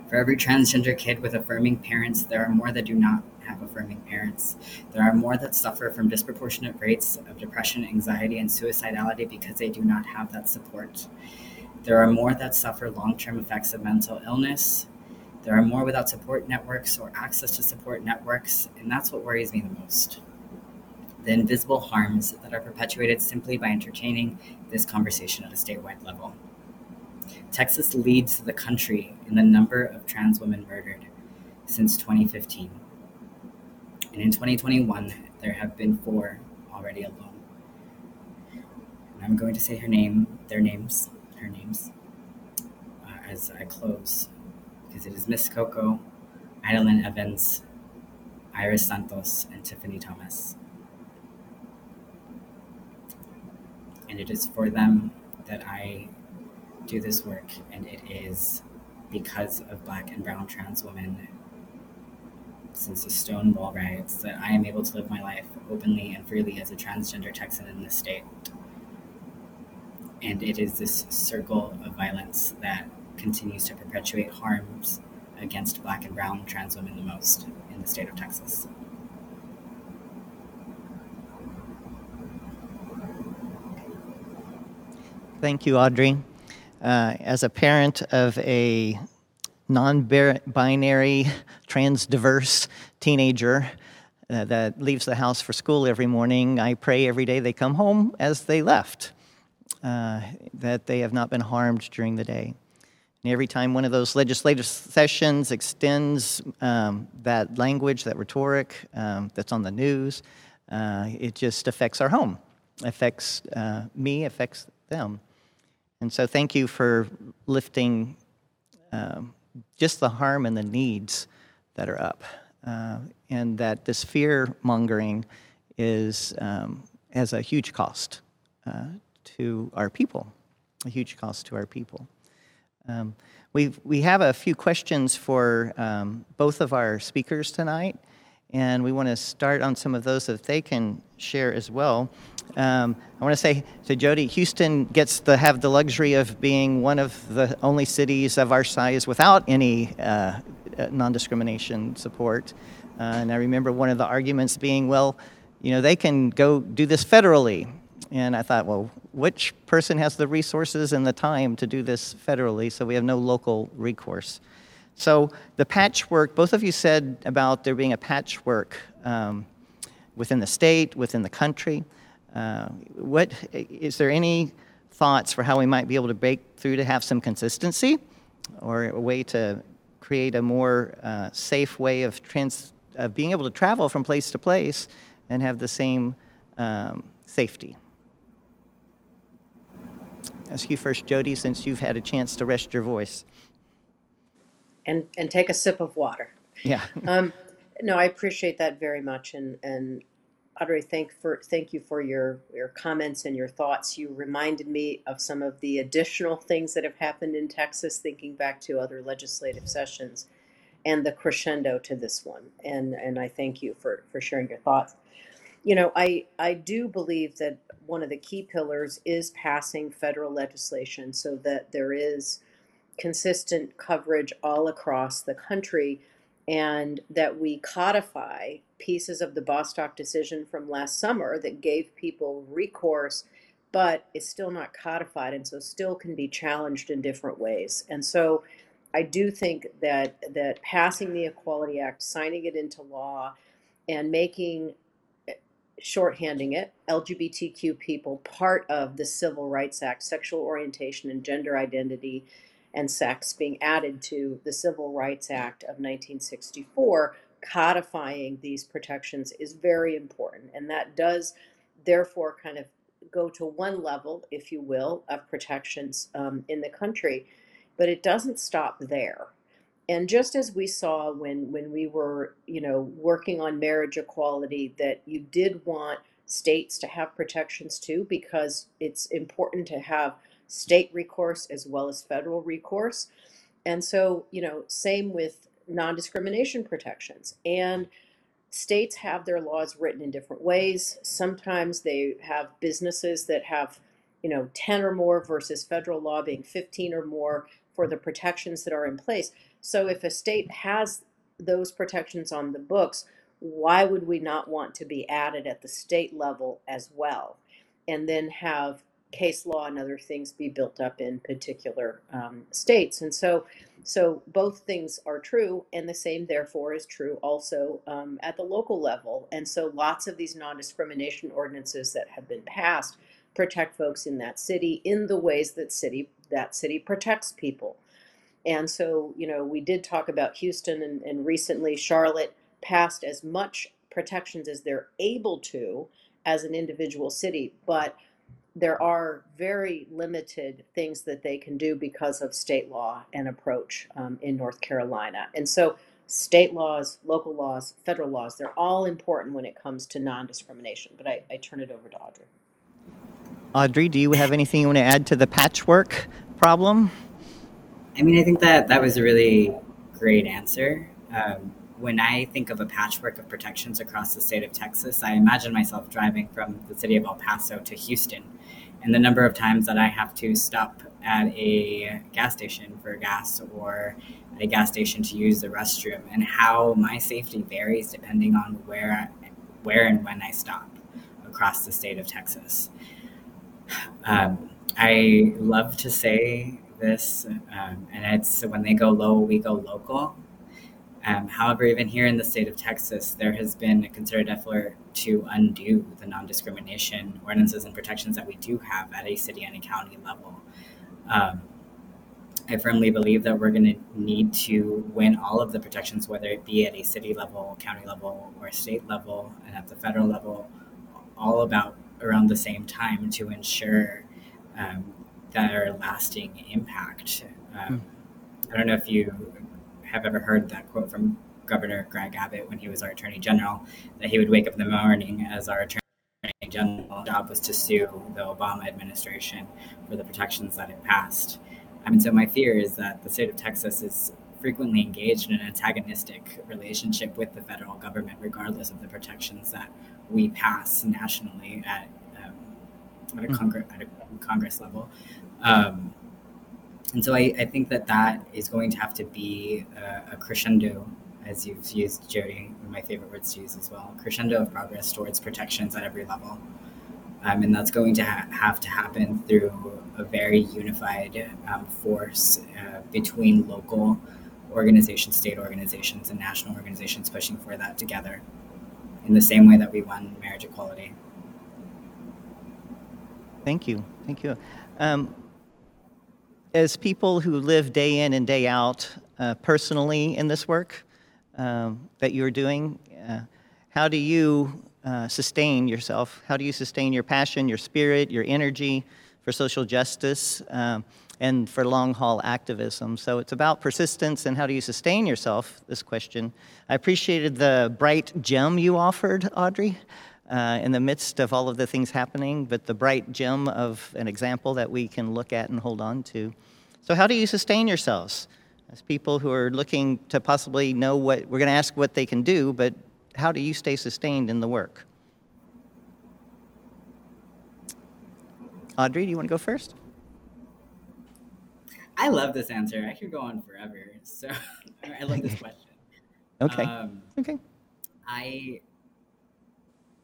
For every transgender kid with affirming parents, there are more that do not have affirming parents. There are more that suffer from disproportionate rates of depression, anxiety, and suicidality because they do not have that support. There are more that suffer long term effects of mental illness. There are more without support networks or access to support networks, and that's what worries me the most. The invisible harms that are perpetuated simply by entertaining this conversation at a statewide level. Texas leads the country in the number of trans women murdered since 2015. And in 2021, there have been four already alone. And I'm going to say her name, their names, her names, uh, as I close, because it is Miss Coco, Idalyn Evans, Iris Santos, and Tiffany Thomas. And it is for them that I do this work, and it is because of Black and Brown trans women since the Stonewall riots that I am able to live my life openly and freely as a transgender Texan in this state. And it is this circle of violence that continues to perpetuate harms against black and brown trans women the most in the state of Texas. Thank you, Audrey. Uh, as a parent of a non binary, trans diverse teenager uh, that leaves the house for school every morning, I pray every day they come home as they left, uh, that they have not been harmed during the day. And every time one of those legislative sessions extends um, that language, that rhetoric um, that's on the news, uh, it just affects our home, affects uh, me, affects them. And so thank you for lifting um, just the harm and the needs that are up. Uh, and that this fear mongering is um, has a huge cost uh, to our people, a huge cost to our people. Um, we we have a few questions for um, both of our speakers tonight, and we want to start on some of those that they can share as well. Um, I want to say to Jody, Houston gets to have the luxury of being one of the only cities of our size without any uh, uh non-discrimination support. Uh, and I remember one of the arguments being, well, you know, they can go do this federally. And I thought, well, which person has the resources and the time to do this federally? So we have no local recourse. So the patchwork, both of you said about there being a patchwork um, within the state, within the country. Uh, what is there any thoughts for how we might be able to break through to have some consistency, or a way to create a more uh, safe way of trans of being able to travel from place to place and have the same um, safety? Ask you first, Jody, since you've had a chance to rest your voice and and take a sip of water. Yeah. Um, no, I appreciate that very much, and and Audrey, thank for thank you for your your comments and your thoughts. You reminded me of some of the additional things that have happened in Texas, thinking back to other legislative sessions, and the crescendo to this one. And and I thank you for for sharing your thoughts. You know, I I do believe that one of the key pillars is passing federal legislation so that there is consistent coverage all across the country and that we codify pieces of the Bostock decision from last summer that gave people recourse, but it's still not codified and so still can be challenged in different ways. And so I do think that that passing the Equality Act, signing it into law, and making eh, shorthanding it, LGBTQ people part of the Civil Rights Act, sexual orientation and gender identity and sex being added to the Civil Rights Act of 1964, codifying these protections is very important. And that does, therefore, kind of go to one level, if you will, of protections um, in the country. But it doesn't stop there. And just as we saw when, when we were, you know, working on marriage equality, that you did want states to have protections too, because it's important to have state recourse as well as federal recourse. And so, you know, same with non discrimination protections. And states have their laws written in different ways. Sometimes they have businesses that have, you know, 10 or more versus federal law being 15 or more for the protections that are in place. So if a state has those protections on the books, why would we not want to be added at the state level as well? And then have case law and other things be built up in particular um, states. And so, so both things are true, and the same, therefore, is true also um, at the local level. And so, lots of these non discrimination ordinances that have been passed protect folks in that city in the ways that city that city protects people. And so, you know, we did talk about Houston, and, and recently Charlotte passed as much protections as they're able to as an individual city, but there are very limited things that they can do because of state law and approach um, in North Carolina. And so, state laws, local laws, federal laws, they're all important when it comes to non discrimination. But I, I turn it over to Audrey. Audrey, do you have anything you want to add to the patchwork problem? I mean, I think that that was a really great answer. Um, when I think of a patchwork of protections across the state of Texas, I imagine myself driving from the city of El Paso to Houston and the number of times that I have to stop at a gas station for gas or at a gas station to use the restroom and how my safety varies depending on where where and when I stop across the state of Texas. Um, I love to say this, um, and it's when they go low, we go local. Um, however, even here in the state of Texas, there has been a concerted effort to undo the non discrimination ordinances and protections that we do have at a city and a county level. Um, I firmly believe that we're going to need to win all of the protections, whether it be at a city level, county level, or state level, and at the federal level, all about around the same time to ensure um, that are lasting impact. Um, I don't know if you have ever heard that quote from Governor Greg Abbott when he was our Attorney General, that he would wake up in the morning as our Attorney General. job was to sue the Obama administration for the protections that it passed. I mean, so my fear is that the state of Texas is frequently engaged in an antagonistic relationship with the federal government, regardless of the protections that we pass nationally at, um, at, a, hmm. Congress, at a Congress level. Um, and so I, I, think that that is going to have to be a, a crescendo, as you've used, Jody, my favorite words to use as well, crescendo of progress towards protections at every level. Um, and that's going to ha- have to happen through a very unified um, force uh, between local organizations, state organizations, and national organizations pushing for that together in the same way that we won marriage equality. Thank you. Thank you. Um, as people who live day in and day out uh, personally in this work um, that you're doing, uh, how do you uh, sustain yourself? How do you sustain your passion, your spirit, your energy for social justice um, and for long haul activism? So it's about persistence and how do you sustain yourself, this question. I appreciated the bright gem you offered, Audrey. Uh, in the midst of all of the things happening, but the bright gem of an example that we can look at and hold on to. So, how do you sustain yourselves as people who are looking to possibly know what we're going to ask what they can do, but how do you stay sustained in the work? Audrey, do you want to go first? I love this answer. I could go on forever. So (laughs) I love this question. (laughs) Okay. Um, okay. I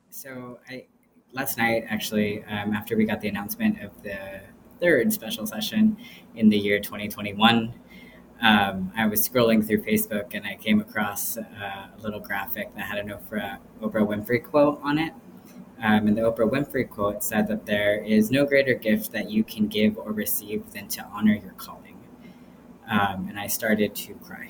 so I last night actually um, after we got the announcement of the third special session in the year 2021 um, I was scrolling through Facebook and I came across uh, a little graphic that had an Oprah, Oprah Winfrey quote on it. Um, and the Oprah Winfrey quote said that there is no greater gift that you can give or receive than to honor your calling. Um, and I started to cry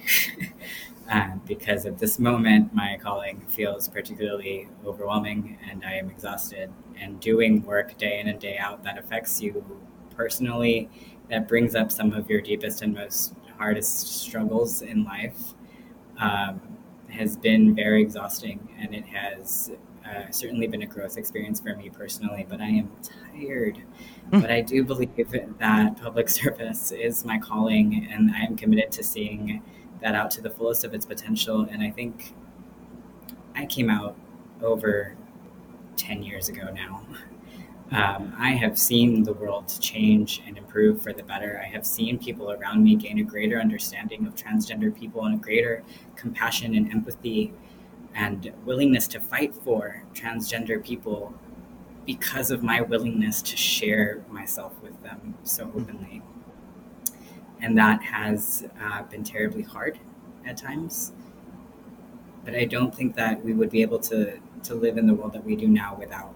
(laughs) uh, because at this moment, my calling feels particularly overwhelming and I am exhausted. And doing work day in and day out that affects you personally, that brings up some of your deepest and most hardest struggles in life um, has been very exhausting, and it has uh, certainly been a growth experience for me personally. But I am tired. Mm. But I do believe that public (laughs) service is my calling, and I am committed to seeing that out to the fullest of its potential. And I think I came out over 10 years ago now. (laughs) Um, I have seen the world change and improve for the better. I have seen people around me gain a greater understanding of transgender people and a greater compassion and empathy and willingness to fight for transgender people because of my willingness to share myself with them so openly. And that has uh, been terribly hard at times. But I don't think that we would be able to, to live in the world that we do now without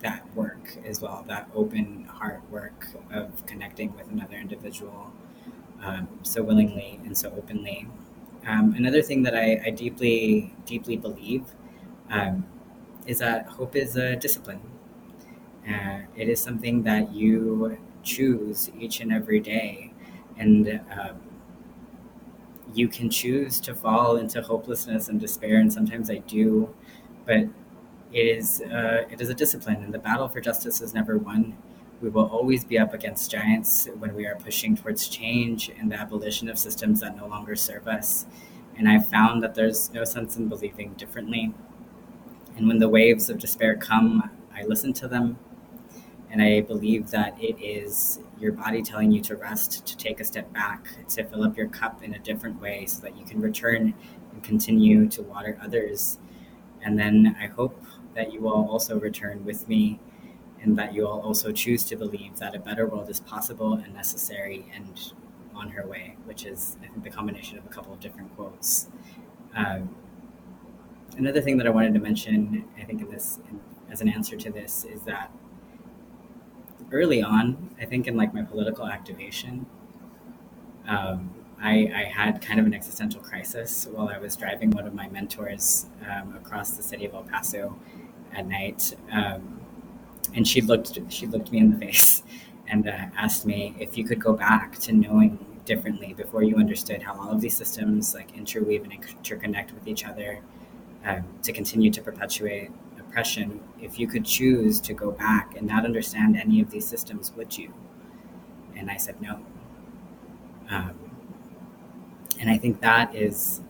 that work as well, that open heart work of connecting with another individual um, so willingly and so openly. Um, another thing that I, I, deeply, deeply believe um, is that hope is a discipline. Uh, it is something that you choose each and every day. And um, you can choose to fall into hopelessness and despair, and sometimes I do, but it is uh, it is a discipline, and the battle for justice is never won. We will always be up against giants when we are pushing towards change and the abolition of systems that no longer serve us. And I've found that there's no sense in believing differently. And when the waves of despair come, I listen to them. And I believe that it is your body telling you to rest, to take a step back, to fill up your cup in a different way so that you can return and continue to water others. And then I hope that you all also return with me and that you all also choose to believe that a better world is possible and necessary and on her way, which is, I think, the combination of a couple of different quotes. Um, another thing that I wanted to mention, I think, in this, in, as an answer to this, is that early on, I think, in like my political activation, um, I, I, had kind of an existential crisis while I was driving one of my mentors um, across the city of El Paso at night, um, and she looked she looked me in the (laughs) face, and uh, asked me if you could go back to knowing differently before you understood how all of these systems like interweave and interconnect with each other um, to continue to perpetuate oppression. If you could choose to go back and not understand any of these systems, would you? And I said no. Um, and I think that is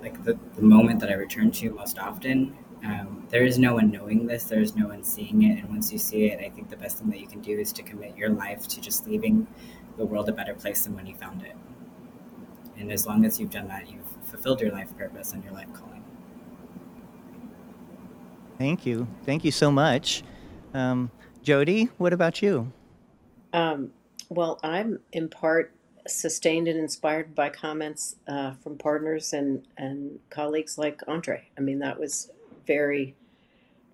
like the, the moment that I return to most often. Um, there is no one knowing this, there is no one seeing it. And once you see it, I think the best thing that you can do is to commit your life to just leaving the world a better place than when you found it. And as long as you've done that, you've fulfilled your life purpose and your life calling. Thank you. Thank you so much. Um, Jody, what about you? Um, well, I'm in part sustained and inspired by comments uh, from partners and, and colleagues like Audrey. I mean, that was very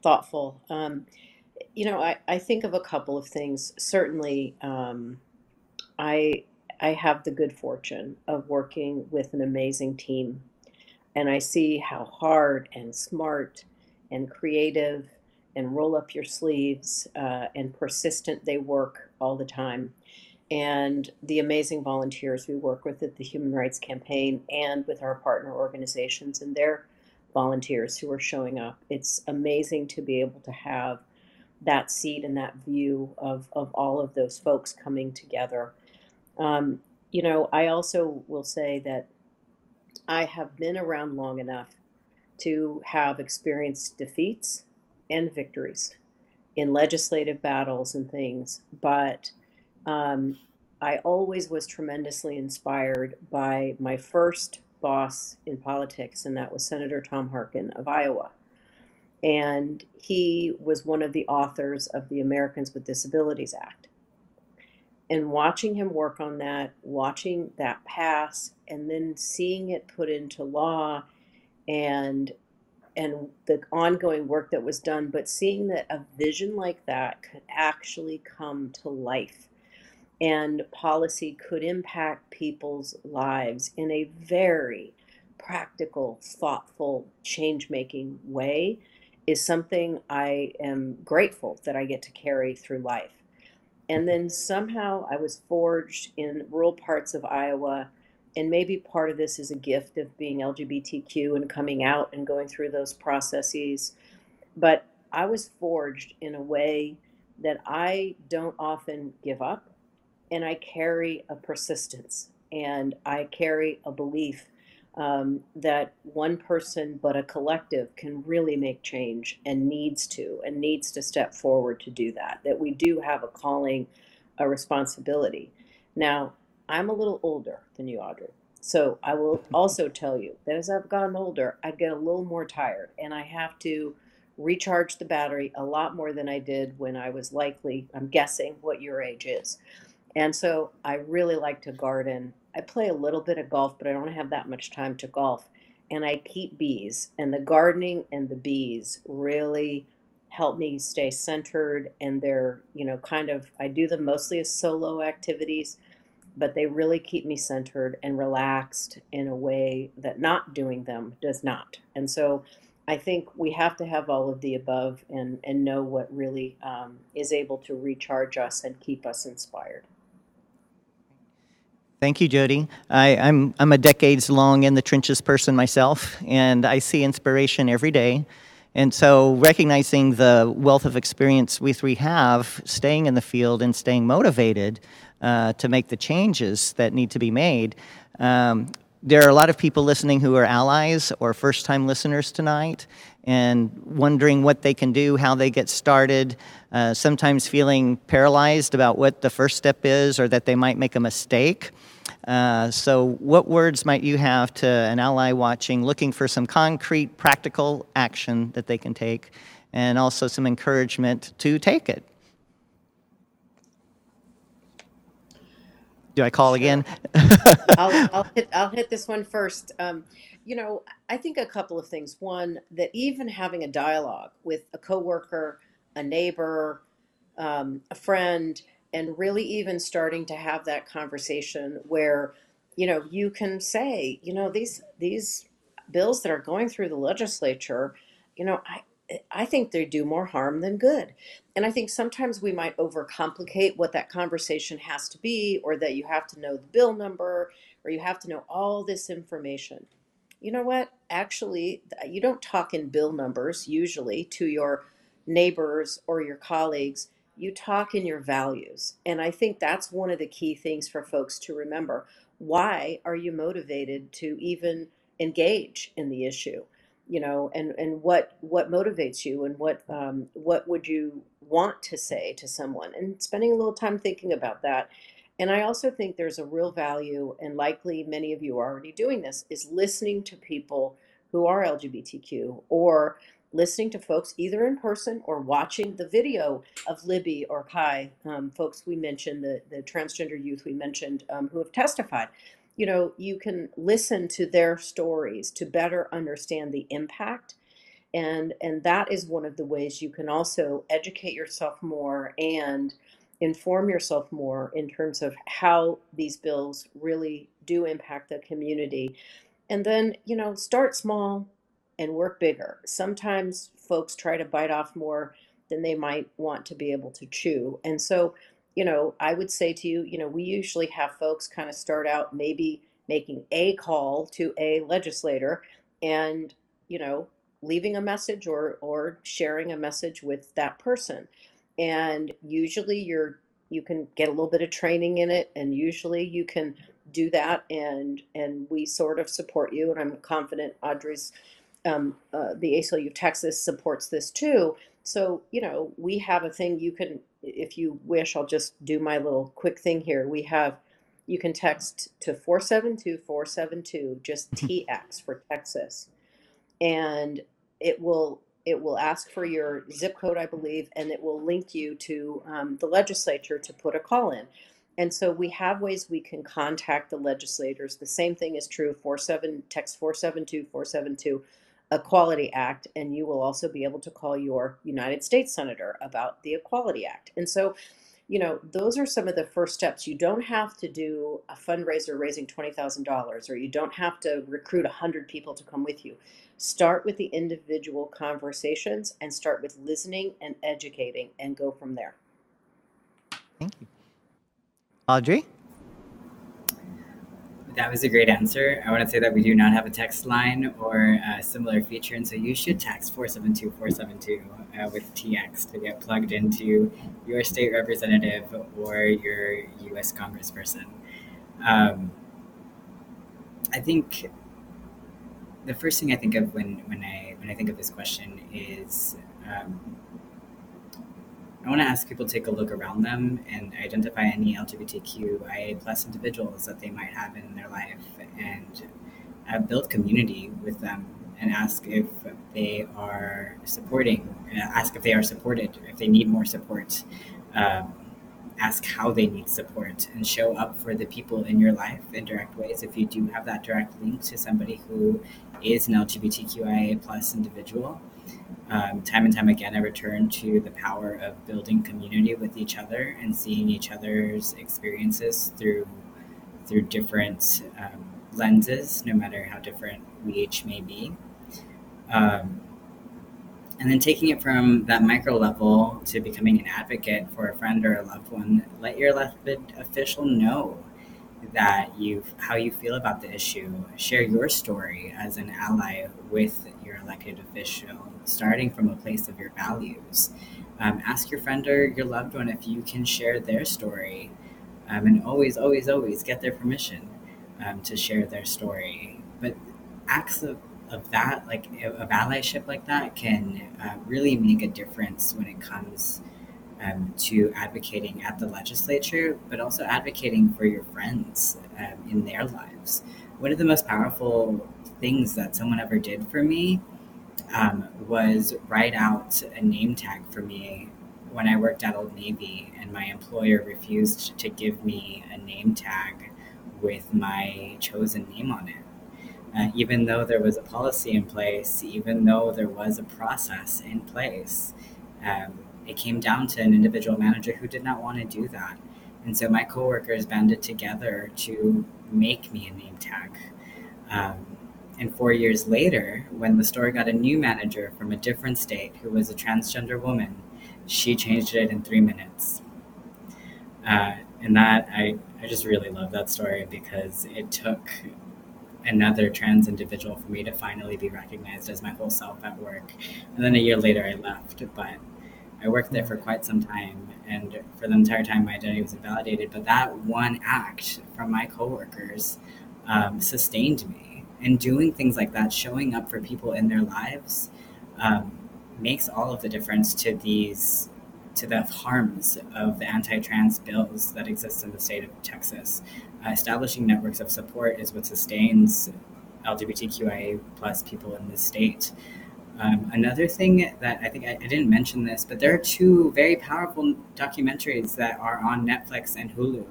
thoughtful. Um, you know, I, I think of a couple of things. Certainly, um, I I have the good fortune of working with an amazing team, and I see how hard and smart and creative and roll up your sleeves uh, and persistent they work all the time. And the amazing volunteers we work with at the Human Rights Campaign and with our partner organizations and their volunteers who are showing up. It's amazing to be able to have that seat and that view of, of all of those folks coming together. Um, you know, I also will say that I have been around long enough to have experienced defeats and victories in legislative battles and things, but um, I always was tremendously inspired by my first boss in politics, and that was Senator Tom Harkin of Iowa. And he was one of the authors of the Americans with Disabilities Act. And watching him work on that, watching that pass, and then seeing it put into law and and the ongoing work that was done, but seeing that a vision like that could actually come to life and policy could impact people's lives in a very practical, thoughtful, change making way is something I am grateful that I get to carry through life. And then somehow I was forged in rural parts of Iowa. And maybe part of this is a gift of being LGBTQ and coming out and going through those processes. But I was forged in a way that I don't often give up and I carry a persistence and I carry a belief um, that one person but a collective can really make change and needs to and needs to step forward to do that that we do have a calling a responsibility. Now i'm a little older than you audrey so i will (laughs) also tell you that as i've gotten older i get a little more tired and i have to recharge the battery a lot more than i did when i was likely i'm guessing what your age is and so I really like to garden. I play a little bit of golf, but I don't have that much time to golf. And I keep bees, and the gardening and the bees really help me stay centered. And they're, you know, kind of, I do them mostly as solo activities, but they really keep me centered and relaxed in a way that not doing them does not. And so I think we have to have all of the above and, and know what really um, is able to recharge us and keep us inspired. Thank you, Jody. I, am I'm, I'm a decades long in the trenches person myself, and I see inspiration every day. And so, recognizing the wealth of experience we three have, staying in the field and staying motivated uh, to make the changes that need to be made. Um, there are a lot of people listening who are allies or first time listeners tonight and wondering what they can do, how they get started, uh, sometimes feeling paralyzed about what the first step is or that they might make a mistake. Uh, so, what words might you have to an ally watching looking for some concrete, practical action that they can take, and also some encouragement to take it? Do I call again? (laughs) I'll, I'll, hit, I'll hit this one first. Um, you know, I think a couple of things. One, that even having a dialogue with a coworker, a neighbor, um, a friend, and really even starting to have that conversation where you know you can say you know these these bills that are going through the legislature you know I, I think they do more harm than good. And I think sometimes we might overcomplicate what that conversation has to be, or that you have to know the bill number, or you have to know all this information. You know what? Actually, you don't talk in bill numbers usually to your neighbors or your colleagues. You talk in your values. And I think that's one of the key things for folks to remember. Why are you motivated to even engage in the issue? you know and and what what motivates you and what um, what would you want to say to someone and spending a little time thinking about that and i also think there's a real value and likely many of you are already doing this is listening to people who are lgbtq or listening to folks either in person or watching the video of libby or kai um, folks we mentioned the, the transgender youth we mentioned um, who have testified you know, you can listen to their stories to better understand the impact. And, and that is one of the ways you can also educate yourself more and inform yourself more in terms of how these bills really do impact the community. And then, you know, start small and work bigger. Sometimes folks try to bite off more than they might want to be able to chew. And so you know, I would say to you, you know, we usually have folks kind of start out maybe making a call to a legislator and, you know, leaving a message or or sharing a message with that person. And usually you're you can get a little bit of training in it and usually you can do that and and we sort of support you and I'm confident Audrey's um, uh, the ACLU of Texas supports this too. So, you know, we have a thing you can if you wish, I'll just do my little quick thing here. We have, you can text to 472 472, just (laughs) TX for Texas. And it will it will ask for your zip code, I believe, and it will link you to um, the legislature to put a call in. And so we have ways we can contact the legislators. The same thing is true. 47 text 472 472 Equality Act, and you will also be able to call your United States Senator about the Equality Act. And so, you know, those are some of the first steps. You don't have to do a fundraiser raising $20,000 or you don't have to recruit 100 people to come with you. Start with the individual conversations and start with listening and educating and go from there. Thank you. Audrey? That was a great answer. I want to say that we do not have a text line or a similar feature, and so you should text 472 472 uh, with TX to get plugged into your state representative or your US congressperson. Um, I think the first thing I think of when, when I when I think of this question is um, I want to ask people to take a look around them and identify any LGBTQIA plus individuals that they might have in their life and uh, build community with them and ask if they are supporting, uh, ask if they are supported, if they need more support, um, ask how they need support, and show up for the people in your life in direct ways. If you do have that direct link to somebody who is an LGBTQIA plus individual, um, time and time again, I return to the power of building community with each other and seeing each other's experiences through through different um, lenses, no matter how different we each may be. Um, and then taking it from that micro level to becoming an advocate for a friend or a loved one, let your elected official know that you how you feel about the issue. Share your story as an ally with your elected official starting from a place of your values. Um, ask your friend or your loved one if you can share their story, um, and always, always, always get their permission um, to share their story. But acts of, of that, like of allyship like that, can uh, really make a difference when it comes um, to advocating at the legislature, but also advocating for your friends um, in their lives. One of the most powerful things that someone ever did for me um, was write out a name tag for me when I worked at Old Navy, and my employer refused to give me a name tag with my chosen name on it. Uh, even though there was a policy in place, even though there was a process in place, um, it came down to an individual manager who did not want to do that. And so my coworkers banded together to make me a name tag. Um, And four years later, when the store got a new manager from a different state who was a transgender woman, she changed it in three minutes. Uh, and that I, I just really love that story because it took another trans individual for me to finally be recognized as my whole self at work. And then a year later, I left, but I worked there for quite some time, and for the entire time, my identity was invalidated. But that one act from my coworkers um, sustained me, and doing things like that, showing up for people in their lives, um, makes all of the difference to these to the harms of the anti-trans bills that exist in the state of Texas. Uh, establishing networks of support is what sustains LGBTQIA plus people in this state. Um, another thing that I think I, I, didn't mention this, but there are two very powerful documentaries that are on Netflix and Hulu.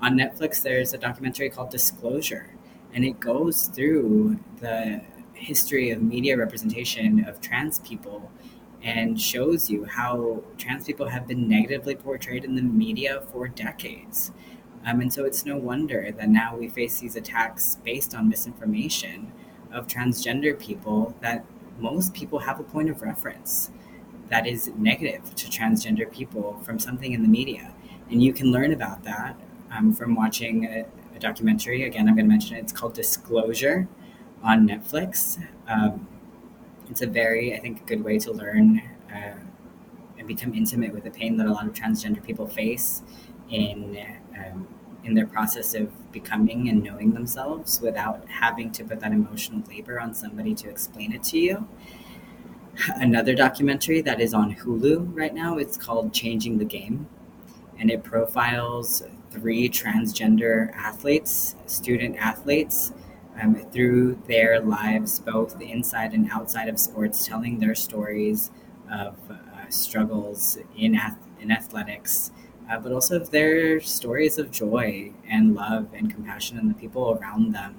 On Netflix, there's a documentary called Disclosure, and it goes through the history of media representation of trans people and shows you how trans people have been negatively portrayed in the media for decades. Um, and so it's no wonder that now we face these attacks based on misinformation of transgender people that most people have a point of reference that is negative to transgender people from something in the media. And you can learn about that um, from watching a, documentary. Again, I'm going to mention it. It's called Disclosure on Netflix. Um, it's a very, I think, good way to learn uh, and become intimate with the pain that a lot of transgender people face in um, in their process of becoming and knowing themselves without having to put that emotional labor on somebody to explain it to you. Another documentary that is on Hulu right now, it's called Changing the Game, and it profiles three transgender athletes, student athletes, um, through their lives, both inside and outside of sports, telling their stories of uh, struggles in, ath- in athletics uh, but also their stories of joy and love and compassion and the people around them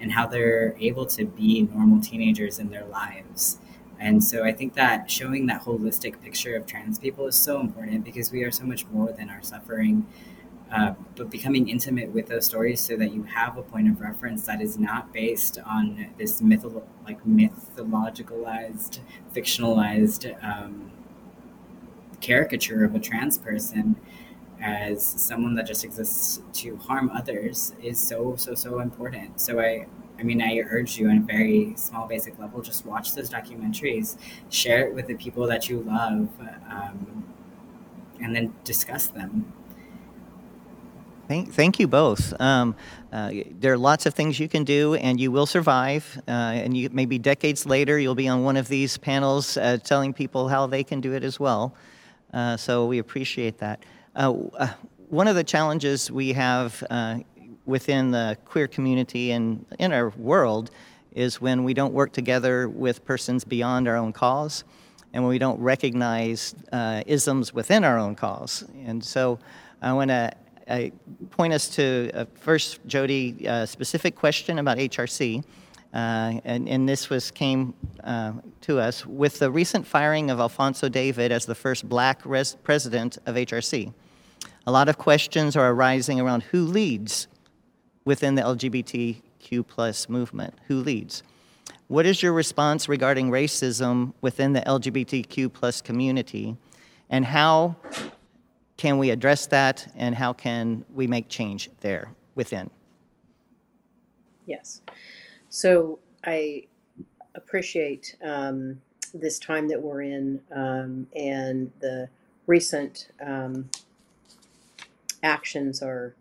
and how they're able to be normal teenagers in their lives. And so I think that showing that holistic picture of trans people is so important because we are so much more than our suffering. Uh, but becoming intimate with those stories so that you have a point of reference that is not based on this mytholo- like mythologicalized, fictionalized um, caricature of a trans person, as someone that just exists to harm others is so so so important. So i i mean i urge you on a very small basic level just watch those documentaries share it with the people that you love um, and then discuss them Thank, thank you both. Um, uh, there are lots of things you can do, and you will survive. Uh, and you, maybe decades later, you'll be on one of these panels uh, telling people how they can do it as well. Uh, so we appreciate that. Uh, uh, one of the challenges we have within the queer community and in our world is when we don't work together with persons beyond our own cause and when we don't recognize isms within our own cause. And so I want to point us to uh, first, Jody, a specific question about HRC. Uh, and, and, this was came uh, to us with the recent firing of Alfonso David as the first black res- president of HRC. A lot of questions are arising around who leads within the LGBTQ plus movement. Who leads? What is your response regarding racism within the LGBTQ plus community? And how can we address that and how can we make change there within? Yes. So I appreciate um, this time that we're in um, and the recent um, actions are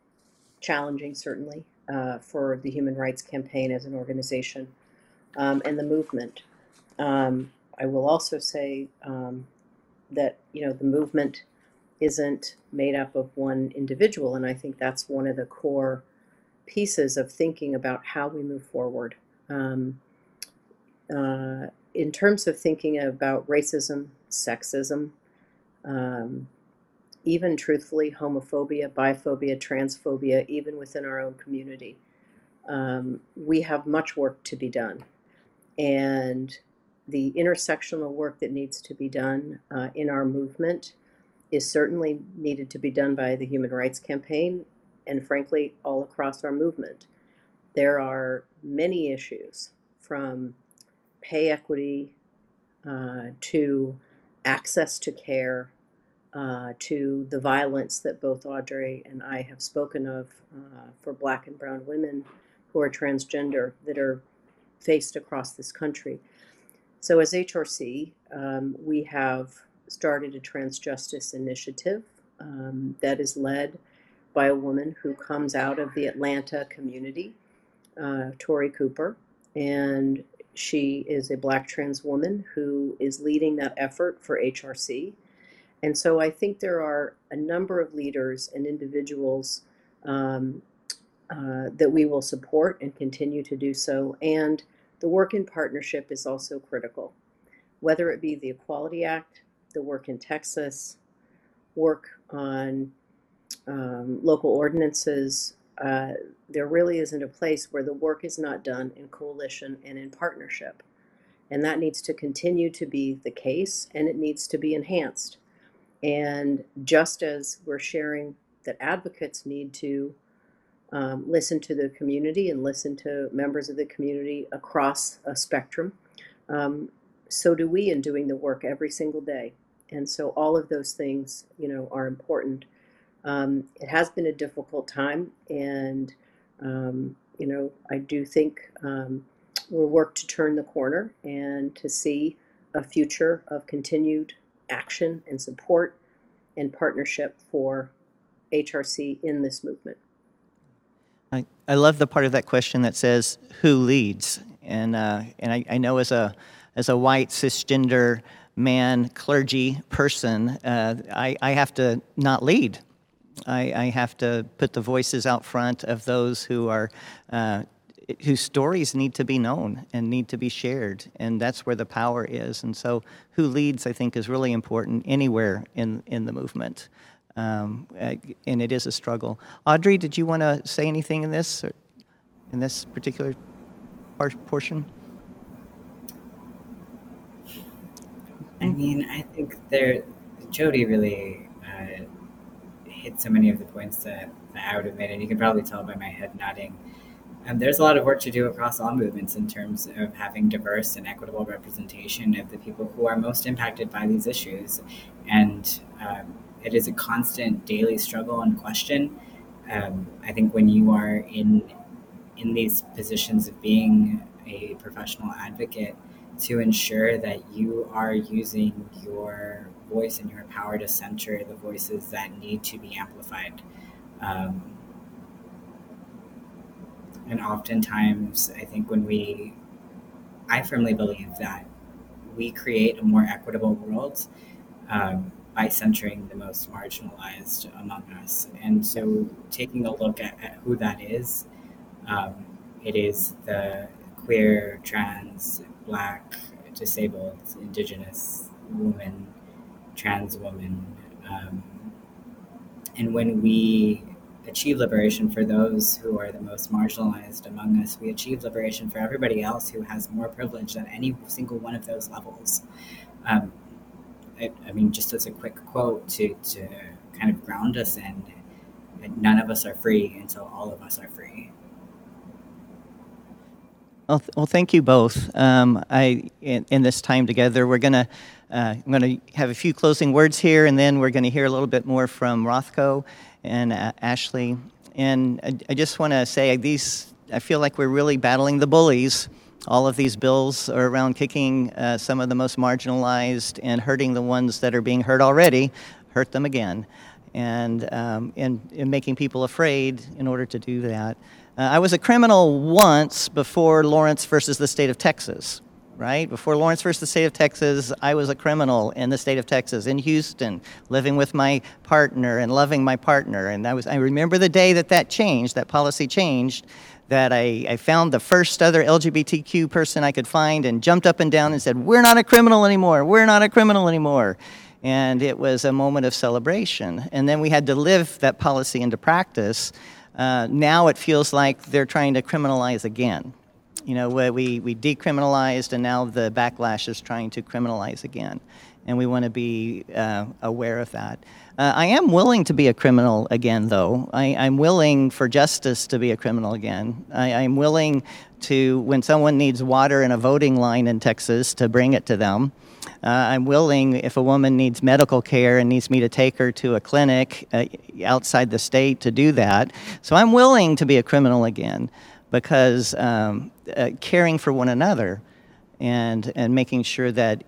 challenging, certainly, uh, for the Human Rights Campaign as an organization um, and the movement. Um, I will also say um, that you know the movement isn't made up of one individual, and I think that's one of the core pieces of thinking about how we move forward. Um, uh, in terms of thinking about racism, sexism, um, even truthfully, homophobia, biphobia, transphobia, even within our own community. Um, we have much work to be done. And the intersectional work that needs to be done uh, in our movement is certainly needed to be done by the Human Rights Campaign and, frankly, all across our movement. There are many issues from pay equity uh, to access to care uh, to the violence that both Audrey and I have spoken of uh, for black and brown women who are transgender that are faced across this country. So, as HRC, um, we have started a trans justice initiative um, that is led by a woman who comes out of the Atlanta community, uh, Tori Cooper, and she is a black trans woman who is leading that effort for HRC. And so I think there are a number of leaders and individuals um, uh, that we will support and continue to do so. And the work in partnership is also critical, whether it be the Equality Act, the work in Texas, work on um, local ordinances. Uh, there really isn't a place where the work is not done in coalition and in partnership. And that needs to continue to be the case and it needs to be enhanced. And just as we're sharing that advocates need to um, listen to the community and listen to members of the community across a spectrum, um, so do we in doing the work every single day. And so all of those things, you know, are important. Um, it has been a difficult time, and um, you know, I do think um, we'll work to turn the corner and to see a future of continued action and support and partnership for HRC in this movement. I, I love the part of that question that says who leads, and uh, and I, I know as a as a white cisgender man clergy person, uh, I, I have to not lead. I, I have to put the voices out front of those who are uh, whose stories need to be known and need to be shared, and that's where the power is. And so, who leads, I think, is really important anywhere in in the movement, um, uh, and it is a struggle. Audrey, did you want to say anything in this, in this particular portion? I mean, I think there, Jody really uh, hit so many of the points that, that I would have made, and you can probably tell by my head nodding. Um, there's a lot of work to do across all movements in terms of having diverse and equitable representation of the people who are most impacted by these issues. And um, it is a constant daily struggle and question. Um, I think when you are in in these positions of being a professional advocate, to ensure that you are using your voice and your power to center the voices that need to be amplified. Um, and oftentimes, I think when we, I firmly believe that we create a more equitable world um, by centering the most marginalized among us. And so, taking a look at, at who that is, um, it is the queer, trans, black, disabled, indigenous woman, trans woman. Um, and when we achieve liberation for those who are the most marginalized among us, we achieve liberation for everybody else who has more privilege than any single one of those levels. Um, I, I, mean, just as a quick quote to, to kind of ground us in, none of us are free until all of us are free. Well, th- well, thank you both. Um, I in, in, this time together, we're gonna uh, I'm gonna have a few closing words here, and then we're gonna hear a little bit more from Rothko and uh, Ashley. And I, I just want to say these. I feel like we're really battling the bullies. All of these bills are around kicking uh, some of the most marginalized and hurting the ones that are being hurt already, hurt them again, and um, and, and making people afraid in order to do that. Uh, I was a criminal once before Lawrence versus the state of Texas, right? Before Lawrence versus the state of Texas, I was a criminal in the state of Texas, in Houston, living with my partner and loving my partner. And I, was, I remember the day that that changed, that policy changed, that I, I found the first other LGBTQ person I could find and jumped up and down and said, We're not a criminal anymore. We're not a criminal anymore. And it was a moment of celebration. And then we had to live that policy into practice. Uh, now it feels like they're trying to criminalize again. You know, where we, we decriminalized and now the backlash is trying to criminalize again. and we want to be uh, aware of that. Uh, I am willing to be a criminal again, though. I, am willing for justice to be a criminal again. I, I'm willing to, when someone needs water in a voting line in Texas, to bring it to them. Uh, I'm willing, if a woman needs medical care and needs me to take her to a clinic uh, outside the state, to do that. So I'm willing to be a criminal again because um, uh, caring for one another and, and making sure that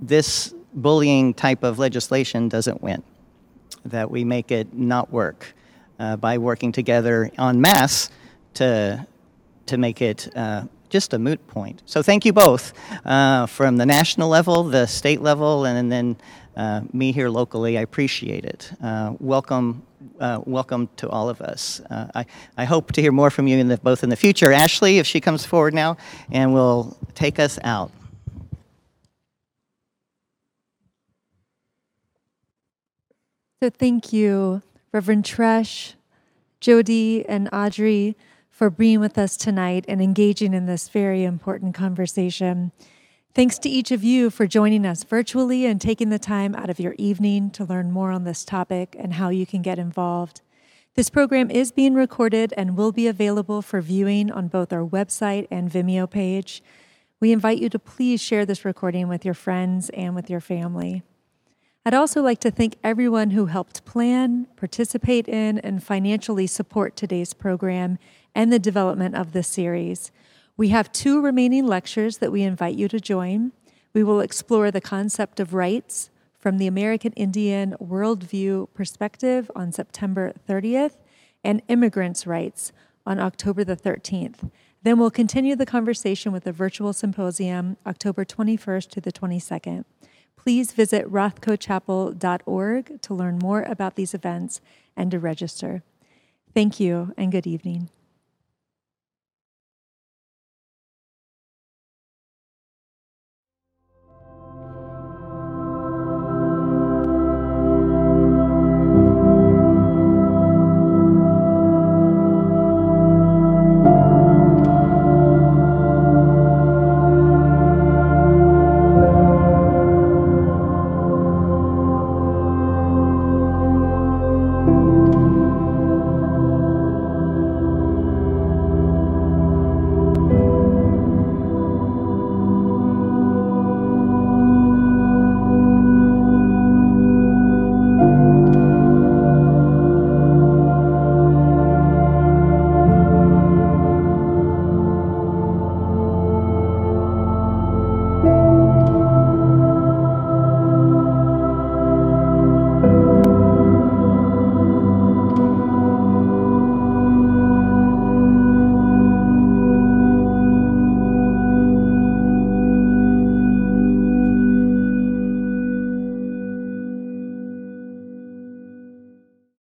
this bullying type of legislation doesn't win, that we make it not work uh, by working together en masse to, to make it uh, just a moot point. So thank you both uh, from the national level, the state level, and then uh, me here locally. I appreciate it. Uh, welcome, uh, welcome to all of us. Uh, I, I hope to hear more from you in the, both in the future. Ashley, if she comes forward now, and will take us out. So thank you, Reverend Treash, Jody, and Audrey for being with us tonight and engaging in this very important conversation. Thanks to each of you for joining us virtually and taking the time out of your evening to learn more on this topic and how you can get involved. This program is being recorded and will be available for viewing on both our website and Vimeo page. We invite you to please share this recording with your friends and with your family. I'd also like to thank everyone who helped plan, participate in, and financially support today's program and the development of this series. We have two remaining lectures that we invite you to join. We will explore the concept of rights from the American Indian worldview perspective on September 30th and immigrants' rights on October the 13th. Then we'll continue the conversation with a virtual symposium October 21st to the 22nd. Please visit rothkochapel.org to learn more about these events and to register. Thank you and good evening.